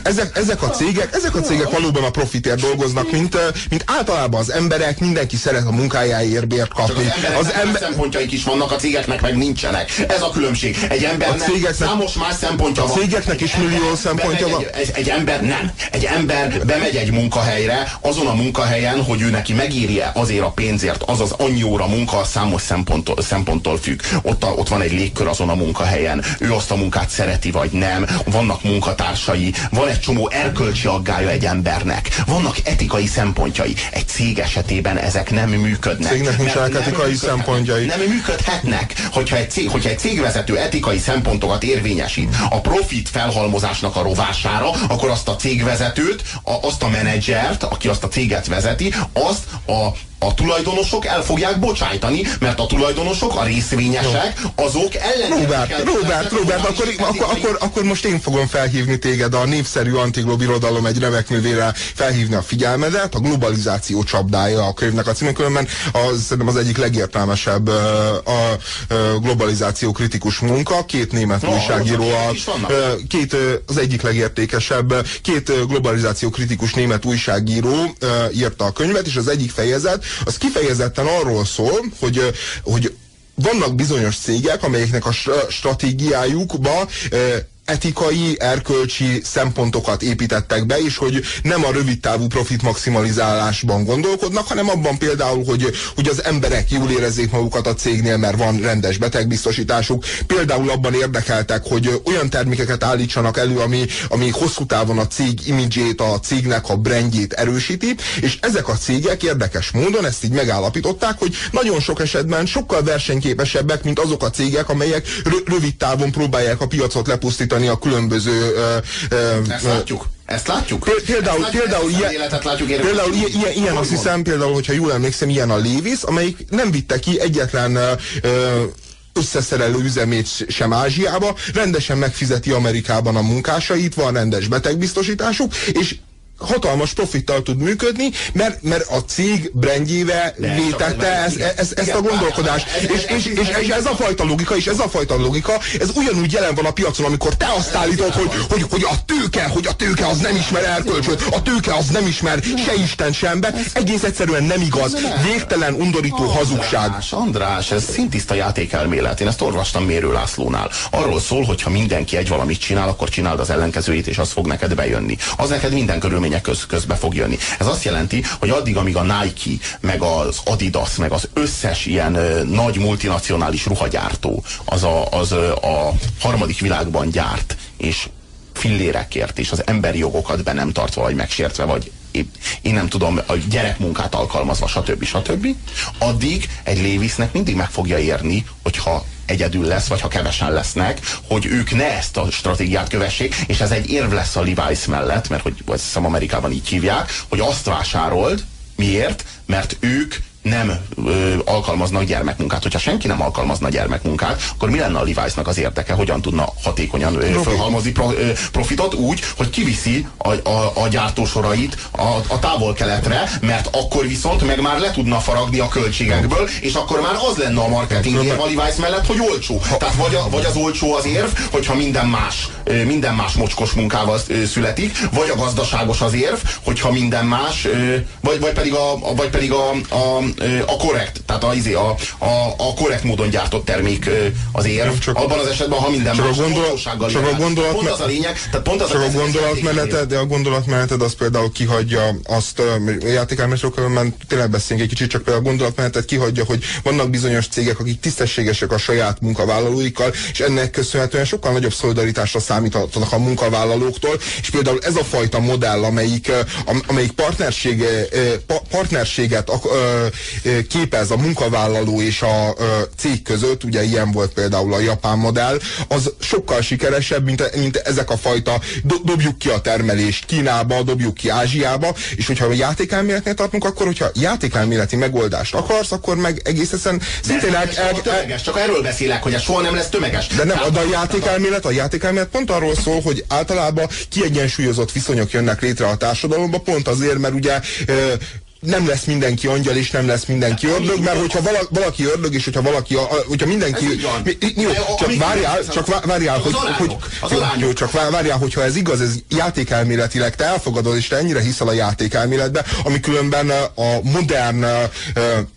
ezek, ezek a cégek, ezek a cégek valóban a profitért dolgoznak, mint, mint általában az emberek, mindenki szeret a munkájáért bért kapni. Csak az, az ember szempontjaik is vannak, a cégeknek meg nincsenek. Ez a különbség. Egy embernek a cégeknek, számos más szempontja van. A cégeknek is millió szempontja van. Egy, egy, ember nem. Egy ember bemegy egy munkahelyre, azon a munkahelyen, hogy ő neki megírje azért a pénzért, az az annyi óra munka számos szemponttól, szemponttól függ. Ott, a, ott van egy légkör azon a munkahelyen. Ő azt a munkát szereti vagy nem. Vannak munkatársai, van egy csomó erkölcsi aggája egy ember embernek. Vannak etikai szempontjai. Egy cég esetében ezek nem működnek. Cégnek nincsenek etikai szempontjai. Nem működhetnek. Hogyha egy, cég, hogyha egy cégvezető etikai szempontokat érvényesít a profit felhalmozásnak a rovására, akkor azt a cégvezetőt, a, azt a menedzsert, aki azt a céget vezeti, azt a a tulajdonosok el fogják bocsájtani, mert a tulajdonosok, a részvényesek, azok ellen. Robert, Robert, Robert, akkor, akkor, akkor, akkor most én fogom felhívni téged a népszerű antiglobirodalom egy remek művére felhívni a figyelmedet, a globalizáció csapdája a könyvnek a című különben az, szerintem az egyik legértelmesebb a globalizáció kritikus munka, két német no, újságíró, a, két, az egyik legértékesebb, két globalizáció kritikus német újságíró írta a könyvet, és az egyik fejezet az kifejezetten arról szól, hogy, hogy vannak bizonyos cégek, amelyeknek a stratégiájukba etikai, erkölcsi szempontokat építettek be, és hogy nem a rövidtávú profit maximalizálásban gondolkodnak, hanem abban például, hogy, hogy az emberek jól érezzék magukat a cégnél, mert van rendes betegbiztosításuk. Például abban érdekeltek, hogy olyan termékeket állítsanak elő, ami, ami hosszú távon a cég imidzsét, a cégnek a brandjét erősíti, és ezek a cégek érdekes módon ezt így megállapították, hogy nagyon sok esetben sokkal versenyképesebbek, mint azok a cégek, amelyek rövid távon próbálják a piacot lepusztítani javítani a különböző... Uh, Ezt látjuk. Ezt látjuk? Például, Ezt például, ilyen, életet látjuk például ilyen, ilyen, ilyen azt hiszem, például, hogyha jól emlékszem, ilyen a Lévis, amelyik nem vitte ki egyetlen uh, összeszerelő üzemét sem Ázsiába, rendesen megfizeti Amerikában a munkásait, van rendes betegbiztosításuk, és hatalmas profittal tud működni, mert, mert a cég brandjével vétette ez, ez, ezt a gondolkodást. És, és, és, és ez a fajta logika, és ez a fajta logika, ez ugyanúgy jelen van a piacon, amikor te azt állítod, hogy, hogy, hogy a tőke, hogy a tőke az nem ismer erkölcsöt, a tőke az nem ismer se Isten sem be, egész egyszerűen nem igaz. Végtelen, undorító hazugság. András, ez szintiszta játékelmélet. Én ezt olvastam Mérő Lászlónál. Arról szól, hogy ha mindenki egy valamit csinál, akkor csináld az ellenkezőjét, és az fog neked bejönni. Az neked minden körülmény körülmények köz, közbe fog jönni. Ez azt jelenti, hogy addig, amíg a Nike, meg az Adidas, meg az összes ilyen ö, nagy multinacionális ruhagyártó az a, az ö, a harmadik világban gyárt, és fillérekért és az emberi jogokat be nem tartva, vagy megsértve, vagy én nem tudom, a gyerekmunkát alkalmazva, stb. stb. Addig egy Lévisznek mindig meg fogja érni, hogyha egyedül lesz, vagy ha kevesen lesznek, hogy ők ne ezt a stratégiát kövessék, és ez egy érv lesz a Levi's mellett, mert hogy azt hiszem Amerikában így hívják, hogy azt vásárold, miért? Mert ők nem ö, alkalmaznak gyermekmunkát. Hogyha senki nem alkalmazna gyermekmunkát, akkor mi lenne a Levi's-nak az érdeke? Hogyan tudna hatékonyan ö, felhalmozni pro, ö, profitot úgy, hogy kiviszi a, a, a gyártósorait a, a távol-keletre, mert akkor viszont meg már le tudna faragni a költségekből, és akkor már az lenne a marketing érv a Levi's mellett, hogy olcsó. Tehát vagy, a, vagy az olcsó az érv, hogyha minden más, minden más mocskos munkával születik, vagy a gazdaságos az érv, hogyha minden más, vagy, vagy pedig a vagy pedig a, a a korrekt, tehát a, izé, a, a, a korrekt módon gyártott termék az érv. Csak, abban az esetben, ha minden csak más a gondolat, csak a gondolat, pont az a lényeg, tehát pont az csak a, gondolatmeneted, de a gondolatmeneted az például kihagyja azt, játékelmesokról tényleg beszélünk egy kicsit, csak például a gondolatmeneted kihagyja, hogy vannak bizonyos cégek, akik tisztességesek a saját munkavállalóikkal, és ennek köszönhetően sokkal nagyobb szolidaritásra számíthatnak a munkavállalóktól, és például ez a fajta modell, amelyik, amelyik partnerség, partnerséget képez a munkavállaló és a cég között, ugye ilyen volt például a japán modell, az sokkal sikeresebb, mint, mint ezek a fajta do, dobjuk ki a termelést Kínába, dobjuk ki Ázsiába, és hogyha a játékelméletnél tartunk, akkor hogyha játékelméleti megoldást akarsz, akkor meg egész egyszerűen szintén el, el, el, tömeges, csak erről beszélek, hogy ez soha nem lesz tömeges. De nem, de a játékelmélet, a játékelmélet pont arról szól, hogy általában kiegyensúlyozott viszonyok jönnek létre a társadalomba, pont azért, mert ugye nem lesz mindenki angyal, és nem lesz mindenki ördög, mert hogyha valaki, valaki ördög, és hogyha valaki, hogyha mindenki... Jó, csak várjál, csak várjál, hogy, hogy, jó, csak várjál, hogyha ez igaz, ez játékelméletileg, te elfogadod, és te ennyire hiszel a játékelméletbe, ami különben a modern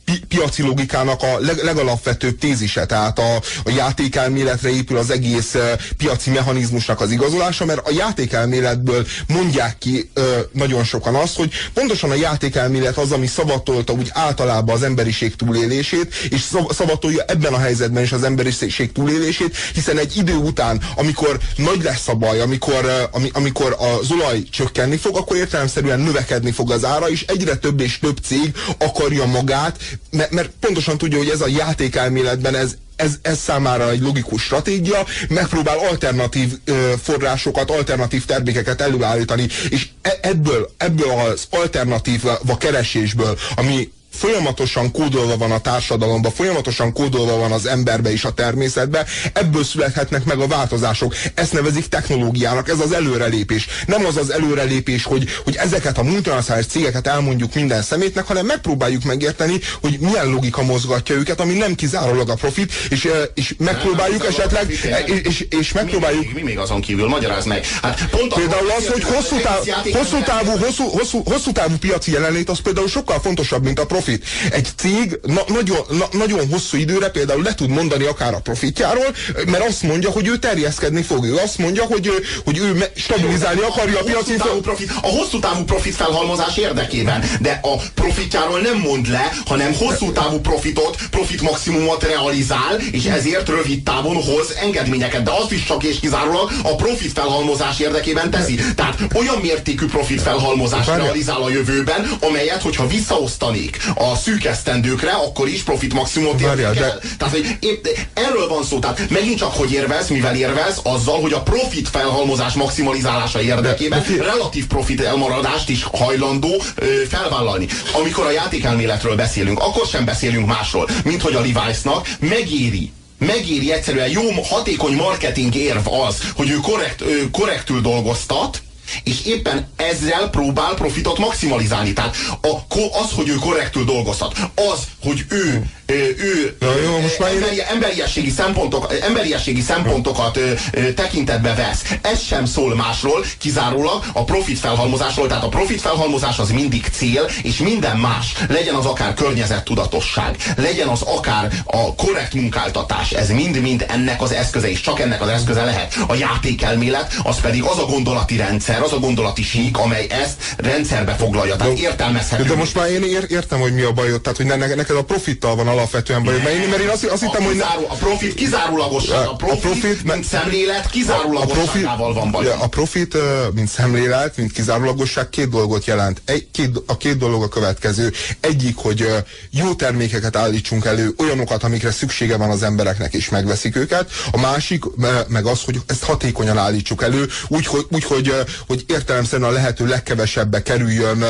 pi piaci logikának a leg, legalapvetőbb tézise, tehát a, a játékelméletre épül az egész piaci mechanizmusnak az igazolása, mert a játékelméletből mondják ki nagyon sokan azt, hogy pontosan a játékelmélet az, ami szavatolta úgy általában az emberiség túlélését, és szavatolja ebben a helyzetben is az emberiség túlélését, hiszen egy idő után, amikor nagy lesz a baj, amikor, ami, amikor az olaj csökkenni fog, akkor értelemszerűen növekedni fog az ára, és egyre több és több cég akarja magát mert, mert pontosan tudja, hogy ez a játékelméletben ez, ez, ez számára egy logikus stratégia, megpróbál alternatív ö, forrásokat, alternatív termékeket előállítani, és e, ebből, ebből az alternatív keresésből, ami folyamatosan kódolva van a társadalomba, folyamatosan kódolva van az emberbe és a természetbe, ebből születhetnek meg a változások. Ezt nevezik technológiának, ez az előrelépés. Nem az az előrelépés, hogy, hogy ezeket a multinacionális cégeket elmondjuk minden szemétnek, hanem megpróbáljuk megérteni, hogy milyen logika mozgatja őket, ami nem kizárólag a profit, és, és megpróbáljuk esetleg, és, és, és megpróbáljuk... Mi, mi, mi még azon kívül? Magyaráz meg. Hát pont például az, hogy hosszú, táv, hosszú, távú, hosszú, hosszú, hosszú távú piaci jelenlét, az például sokkal fontosabb, mint a profit profit. Egy cég na, nagyon, na, nagyon hosszú időre például le tud mondani akár a profitjáról, mert azt mondja, hogy ő terjeszkedni fog. Ő azt mondja, hogy, hogy ő stabilizálni akarja a, a piaci... Profit, a hosszú távú profit felhalmozás érdekében, de a profitjáról nem mond le, hanem hosszú távú profitot, profit maximumot realizál, és ezért rövid távon hoz engedményeket. De azt is csak és kizárólag a profit felhalmozás érdekében teszi. Tehát olyan mértékű profit felhalmozás realizál a jövőben, amelyet, hogyha visszaosztanék a szűk esztendőkre, akkor is profit maximumot érnek de... Tehát, hogy én, erről van szó. Tehát megint csak hogy érvez, mivel érvez, azzal, hogy a profit felhalmozás maximalizálása érdekében de, de relatív profit elmaradást is hajlandó ö, felvállalni. Amikor a játékelméletről beszélünk, akkor sem beszélünk másról, mint hogy a Levi's-nak megéri megéri egyszerűen jó, hatékony marketing érv az, hogy ő korrekt, ő korrektül dolgoztat, és éppen ezzel próbál profitot maximalizálni. Tehát a, az, hogy ő korrektül dolgozhat, az, hogy ő ő Na jó, most már emberi, emberiességi, szempontok, emberiességi szempontokat ö, ö, tekintetbe vesz. Ez sem szól másról, kizárólag a profit felhalmozásról. Tehát a profit felhalmozás az mindig cél, és minden más, legyen az akár környezettudatosság, legyen az akár a korrekt munkáltatás, ez mind-mind ennek az eszköze, és csak ennek az eszköze lehet. A játékelmélet, az pedig az a gondolati rendszer, rendszer, az a gondolati sík, amely ezt rendszerbe foglalja, tehát értelmezhető. De most már én ér, értem, hogy mi a bajod, tehát hogy ne, neked a profittal van alapvetően bajod, mert én, mert én azt, azt hittem, hogy... Kizáró, a profit kizárólagosság, a profit, a profit mint szemlélet kizárólagosságával van baj. A profit, mint szemlélet, mint kizárólagosság két dolgot jelent. Egy, két, a két dolog a következő. Egyik, hogy jó termékeket állítsunk elő, olyanokat, amikre szüksége van az embereknek, és megveszik őket. A másik, meg az, hogy ezt hatékonyan állítsuk elő, úgy, hogy, úgy, hogy, hogy értelemszerűen a lehető legkevesebbe kerüljön,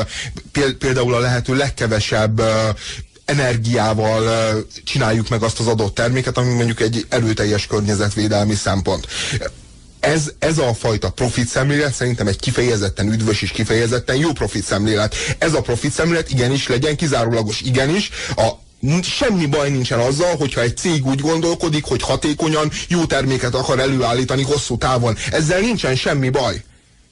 például a lehető legkevesebb energiával csináljuk meg azt az adott terméket, ami mondjuk egy erőteljes környezetvédelmi szempont ez, ez a fajta profit szemlélet szerintem egy kifejezetten üdvös és kifejezetten jó profit szemlélet. Ez a profit szemlélet igenis legyen kizárólagos, igenis a semmi baj nincsen azzal, hogyha egy cég úgy gondolkodik, hogy hatékonyan jó terméket akar előállítani hosszú távon. Ezzel nincsen semmi baj.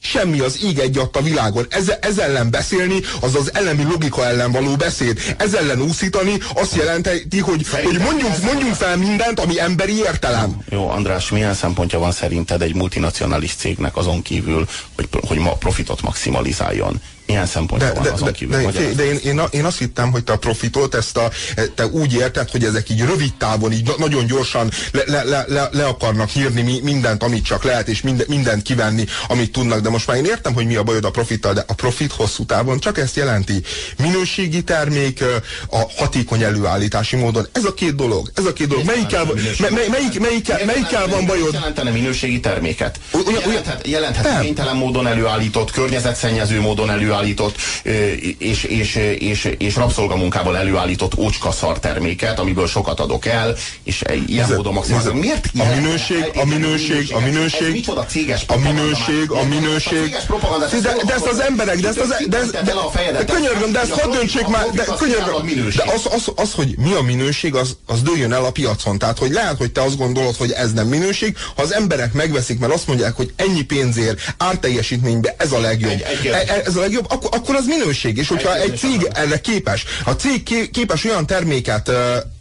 Semmi az ég egy a világon. Ez, ez ellen beszélni, az az elemi logika ellen való beszéd. Ez ellen úszítani azt jelenti, hogy, hogy mondjunk, mondjunk fel mindent, ami emberi értelem. Jó, András, milyen szempontja van szerinted egy multinacionalis cégnek azon kívül, hogy, hogy ma profitot maximalizáljon? Milyen szempontja de, de, azon kívül? De, de, de én, én, én azt hittem, hogy te a profitot, ezt a, te úgy érted, hogy ezek így rövid távon, így nagyon gyorsan le, le, le, le, le akarnak írni mindent, amit csak lehet, és minden, mindent kivenni, amit tudnak. De most már én értem, hogy mi a bajod a profittal, de a profit hosszú távon csak ezt jelenti. Minőségi termék a hatékony előállítási módon. Ez a két dolog. Ez a két dolog. Melyikkel, mely, melyik, melyik, melyikkel, melyikkel van bajod? Jelentene minőségi terméket. Jelenthet, jelenthet kénytelen módon előállított, környezetszennyező módon előállított, előállított és, és, és, és rabszolgamunkával előállított ócska terméket, amiből sokat adok el, és ilyen ez módon maximálom. Miért a minőség, a minőség, a minőség, micsoda céges a minőség, a minőség, de, de ezt az emberek, de ezt az, de, de, de könyörgöm, de ezt hadd döntsék már, de könyörgöm, de az, az, az, hogy mi a minőség, az, az dőljön el a piacon. Tehát, hogy lehet, hogy te azt gondolod, hogy ez nem minőség, ha az emberek megveszik, mert azt mondják, hogy ennyi pénzért, árteljesítménybe ez a legjobb. E, ez a legjobb, akkor, akkor az minőség. És hogyha egy cég erre képes, a cég képes olyan terméket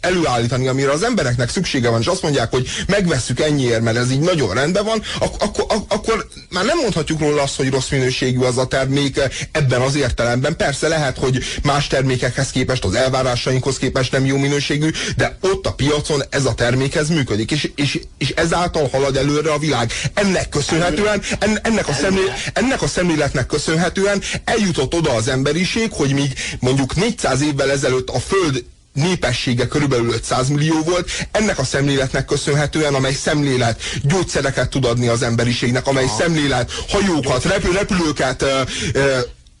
előállítani, amire az embereknek szüksége van, és azt mondják, hogy megvesszük ennyiért, mert ez így nagyon rendben van, ak akkor, ak akkor már nem mondhatjuk róla azt, hogy rossz minőségű az a termék ebben az értelemben. Persze lehet, hogy más termékekhez képest, az elvárásainkhoz képest nem jó minőségű, de ott a piacon ez a termék ez működik, és, és, és ezáltal halad előre a világ. Ennek köszönhetően, ennek a, szemlé, ennek a szemléletnek köszönhetően eljutott oda az emberiség, hogy míg mondjuk 400 évvel ezelőtt a Föld népessége körülbelül 500 millió volt, ennek a szemléletnek köszönhetően, amely szemlélet gyógyszereket tud adni az emberiségnek, amely Aha. szemlélet hajókat, repül, repülőket, ö, ö,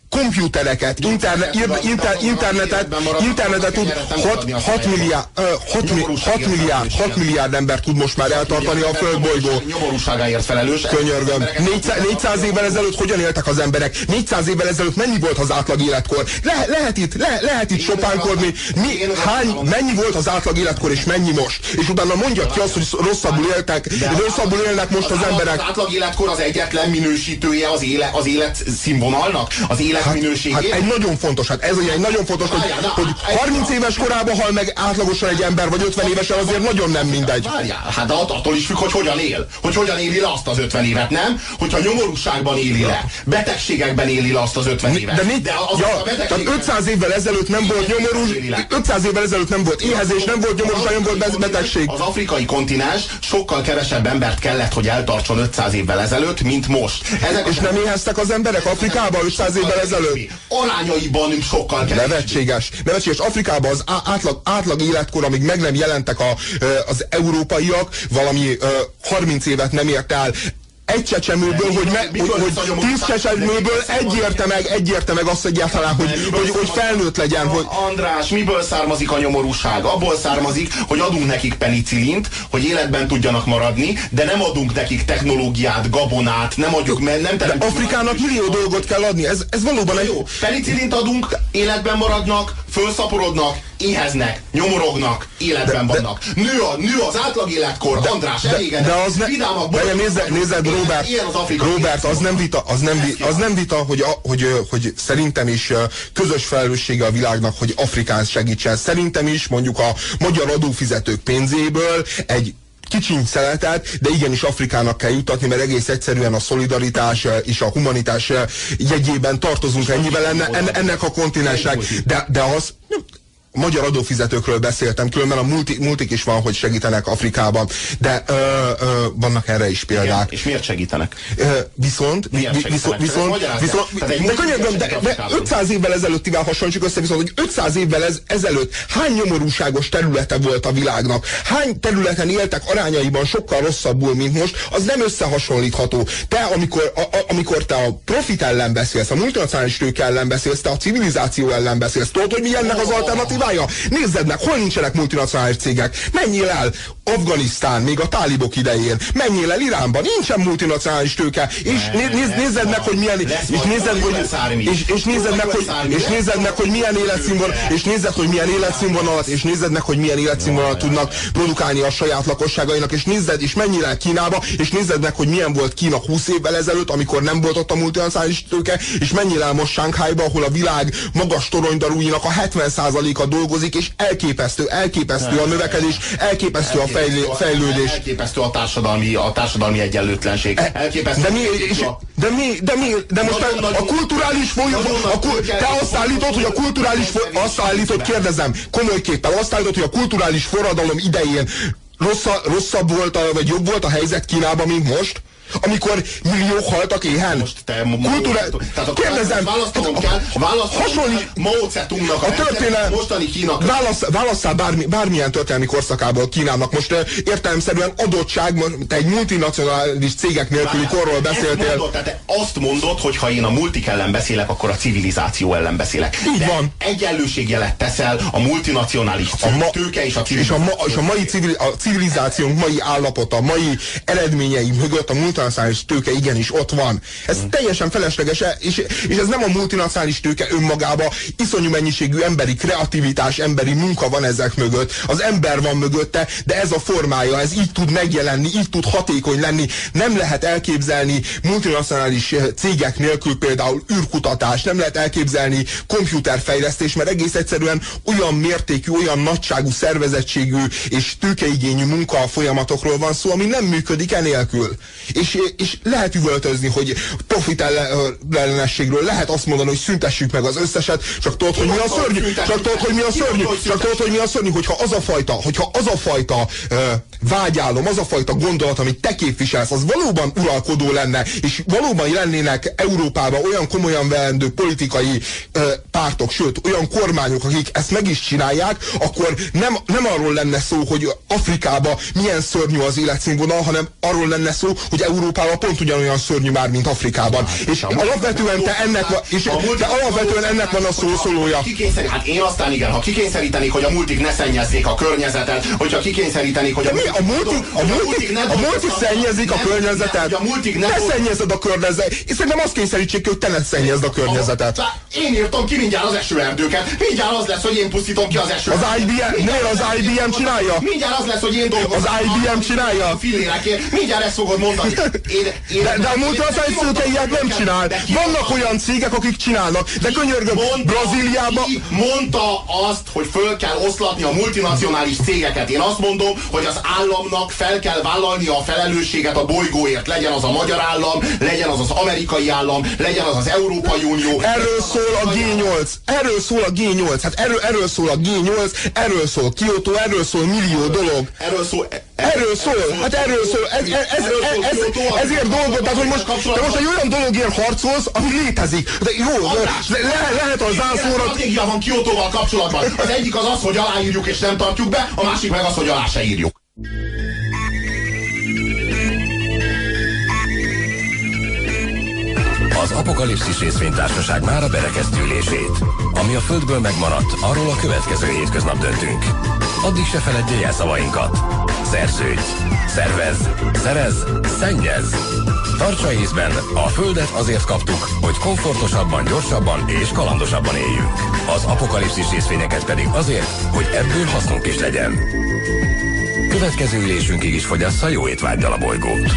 komputereket, interne, inter, internetet, internetet tud 6, 6 milliárd, 6, 6 milliárd, 6 milliárd ember tud most már eltartani a földbolygó. Nyomorúságáért felelős. Könyörgöm. 400, 400 évvel ezelőtt hogyan éltek az emberek? 400 évvel ezelőtt mennyi volt az átlag életkor? Le, lehet itt, le, lehet itt sopánkodni. Mi, hány, mennyi volt az átlag életkor és mennyi most? És utána mondja ki azt, hogy rosszabbul éltek, rosszabbul élnek most az emberek. Az átlag életkor az egyetlen minősítője az, éle, az élet színvonalnak? Az élet életminőségét. Hát, hát egy nagyon fontos, hát ez egy nagyon fontos, hogy, hogy 30 éves korában hal meg átlagosan egy ember, vagy 50 évesen azért nagyon nem mindegy. Várjál, hát de attól is függ, hogy hogyan él. Hogy hogyan éli le azt az 50 évet, nem? Hogyha nyomorúságban éli le, betegségekben éli le azt az 50 évet. De, mit, de az ja, a tehát 500 évvel ezelőtt nem volt nyomorús, 500 évvel ezelőtt nem volt éhezés, nem volt nyomorúság, nem volt betegség. Az afrikai kontinens sokkal kevesebb embert kellett, hogy eltartson 500 évvel ezelőtt, mint most. Ezek és nem éheztek az emberek Afrikában 500 évvel ezelőtt? Arányaiban sokkal kevésbé. Nevetséges. Nevetséges. Afrikában az átlag, átlag életkor, amíg meg nem jelentek a, az európaiak, valami 30 évet nem ért el egy csecsemőből, hogy, me, hogy, hogy tíz csecsemőből egy érte meg, egy érte meg azt egyáltalán, hogy, hogy, hogy felnőtt legyen. Hogy... András, miből származik a nyomorúság? Abból származik, hogy adunk nekik penicillint, hogy életben tudjanak maradni, de nem adunk nekik technológiát, gabonát, nem adjuk, mert nem De Afrikának millió dolgot kell adni, ez, ez valóban egy... Jó, penicillint adunk, életben maradnak, fölszaporodnak, éheznek, nyomorognak, életben de, vannak. Nő, a, nő az átlag életkor, de, András, de, elégedett. De az ne, de nézed, nézed, Robert, az Robert, az nem vita, az nem, az nem vita hogy, a, hogy, hogy szerintem is közös felelőssége a világnak, hogy Afrikán segítsen. Szerintem is mondjuk a magyar adófizetők pénzéből egy kicsinyszeletet, de igenis Afrikának kell jutatni, mert egész egyszerűen a szolidaritás és a humanitás jegyében tartozunk ennyivel enne, ennek a kontinensnek. De, de az magyar adófizetőkről beszéltem, különben a multi, multik is van, hogy segítenek Afrikában, de ö, ö, vannak erre is példák. Igen, és miért segítenek? Ö, viszont, vi, viszont, viszont, viszont, de könyörgöm, de, de 500 évvel ezelőttivel hasonlítjuk össze, viszont, hogy 500 évvel ez, ezelőtt hány nyomorúságos területe volt a világnak, hány területen éltek arányaiban sokkal rosszabbul, mint most, az nem összehasonlítható. Te, amikor, a, a, amikor te a profit ellen beszélsz, a multinacionális tőke ellen beszélsz, te a civilizáció ellen beszélsz, tudod, hogy mi ennek az alternatív alternatívája? Nézzed meg, hol nincsenek multinacionális cégek? Menjél el Afganisztán, még a tálibok idején. Menjél el Iránban, nincsen multinacionális tőke. És néz, néz, nézed meg, hogy milyen, és nézed, hogy, és, és nézed meg, hogy, és nézed meg, hogy milyen életszínvonal, és nézed, hogy milyen életszínvonalat, és nézed meg, hogy milyen életszínvonalat tudnak produkálni a saját lakosságainak, és nézed, és mennyire el Kínába, és nézed meg, hogy milyen volt Kína 20 évvel ezelőtt, amikor nem volt ott a multinacionális tőke, és mennyire el most Sánkhájba, ahol a világ magas toronydarúinak a 70%-a dolgozik, és elképesztő, elképesztő a növekedés, elképesztő a fejlődés. Elképesztő a társadalmi, a társadalmi egyenlőtlenség. E, elképesztő. De mi, és, de mi, de mi, de most a, a kulturális folyam, a, te azt állítod, hogy a kulturális, azt állítod, kérdezem, komolyképpen azt állítod, hogy a kulturális forradalom idején rosszabb, rosszabb volt, a, vagy jobb volt a helyzet Kínában, mint most? Amikor milliók haltak éhen. Most te Kultúra... Tehát kérdezem, választanom hát, kell, választanom Mao Zedongnak a, történelem, mostani Kínak. Válasz, válasszál bármi, bármilyen történelmi korszakából Kínának. Most értelemszerűen adottság, te egy multinacionális cégek nélküli Várjál, korról beszéltél. Mondod, tehát te azt mondod, hogy ha én a multik ellen beszélek, akkor a civilizáció ellen beszélek. Így van. Egyenlőségjelet teszel a multinacionális a ma, tőke és a civilizáció. És a, ma, és a mai civil, a civilizációnk mai állapota, a mai eredményei mögött a multinacionális multinacionális tőke igenis ott van. Ez mm. teljesen felesleges, és, és ez nem a multinacionális tőke önmagába, iszonyú mennyiségű emberi kreativitás, emberi munka van ezek mögött, az ember van mögötte, de ez a formája, ez így tud megjelenni, így tud hatékony lenni. Nem lehet elképzelni multinacionális eh, cégek nélkül például űrkutatás, nem lehet elképzelni komputerfejlesztés, mert egész egyszerűen olyan mértékű, olyan nagyságú szervezettségű és tőkeigényű munka folyamatokról van szó, ami nem működik enélkül. És és, és lehet üvöltözni, hogy profit ellenességről lehet azt mondani, hogy szüntessük meg az összeset, csak tudod, hogy mi a szörnyű, csak tudod, hogy mi a szörnyű, csak tudod, hogy mi a szörnyű, hogyha az a fajta, hogyha az a fajta uh, vágyálom, az a fajta gondolat, amit te képviselsz, az valóban uralkodó lenne, és valóban lennének Európában olyan komolyan veendő politikai uh, pártok, sőt, olyan kormányok, akik ezt meg is csinálják, akkor nem, nem arról lenne szó, hogy Afrikában milyen szörnyű az életszínvonal, hanem arról lenne szó, hogy Európában Európában pont ugyanolyan szörnyű már, mint Afrikában. Hát, és alapvetően te ennek van, és de alapvetően ennek van a szószólója. Hát én aztán igen, ha kikényszerítenék, hogy a multik ne szennyezzék a környezetet, hogyha kikényszerítenék, hogy a, mi, a multik, a multik, a multik szennyezik a környezetet. A multik ne szennyezed a környezetet. És szerintem azt kényszerítsék, hogy te ne szennyezd a környezetet. Én írtam ki mindjárt az esőerdőket. Mindjárt az lesz, hogy én pusztítom ki az esőerdőket. Az IBM, miért az IBM csinálja? Mindjárt az lesz, hogy én dolgozom. Az IBM csinálja? Fillérekért. Mindjárt ezt fogod mondani. Én, én de, de a szőke ilyet nem csinál. Vannak olyan cégek, akik csinálnak. De könyörgöm, Brazíliában... mondta azt, hogy föl kell oszlatni a multinacionális cégeket. Én azt mondom, hogy az államnak fel kell vállalnia a felelősséget a bolygóért. Legyen az a magyar állam, legyen az az amerikai állam, legyen az az Európai Unió. Erről szól a G8. Erről szól a G8. Hát erről, erről szól a G8, erről szól Kyoto, erről szól millió dolog. Erről szól... Erről szól, hát erről szól, ez, ez, ez, ez, ez, ezért dolgot, tehát hogy most, te most egy olyan dologért harcolsz, ami létezik. De jó, le, lehet az zászlóra... stratégia van Kiotóval kapcsolatban. Az egyik az az, hogy aláírjuk és nem tartjuk be, a másik meg az, hogy alá se írjuk. Az Apokalipszis részvénytársaság már a berekeztülését. Ami a Földből megmaradt, arról a következő hétköznap döntünk. Addig se feledje el szavainkat. Szerződj, szervez, szerez, szennyez. Tartsa észben, a Földet azért kaptuk, hogy komfortosabban, gyorsabban és kalandosabban éljünk. Az apokalipszis részvényeket pedig azért, hogy ebből hasznunk is legyen. Következő ülésünkig is fogyassza jó étvágydal a bolygót.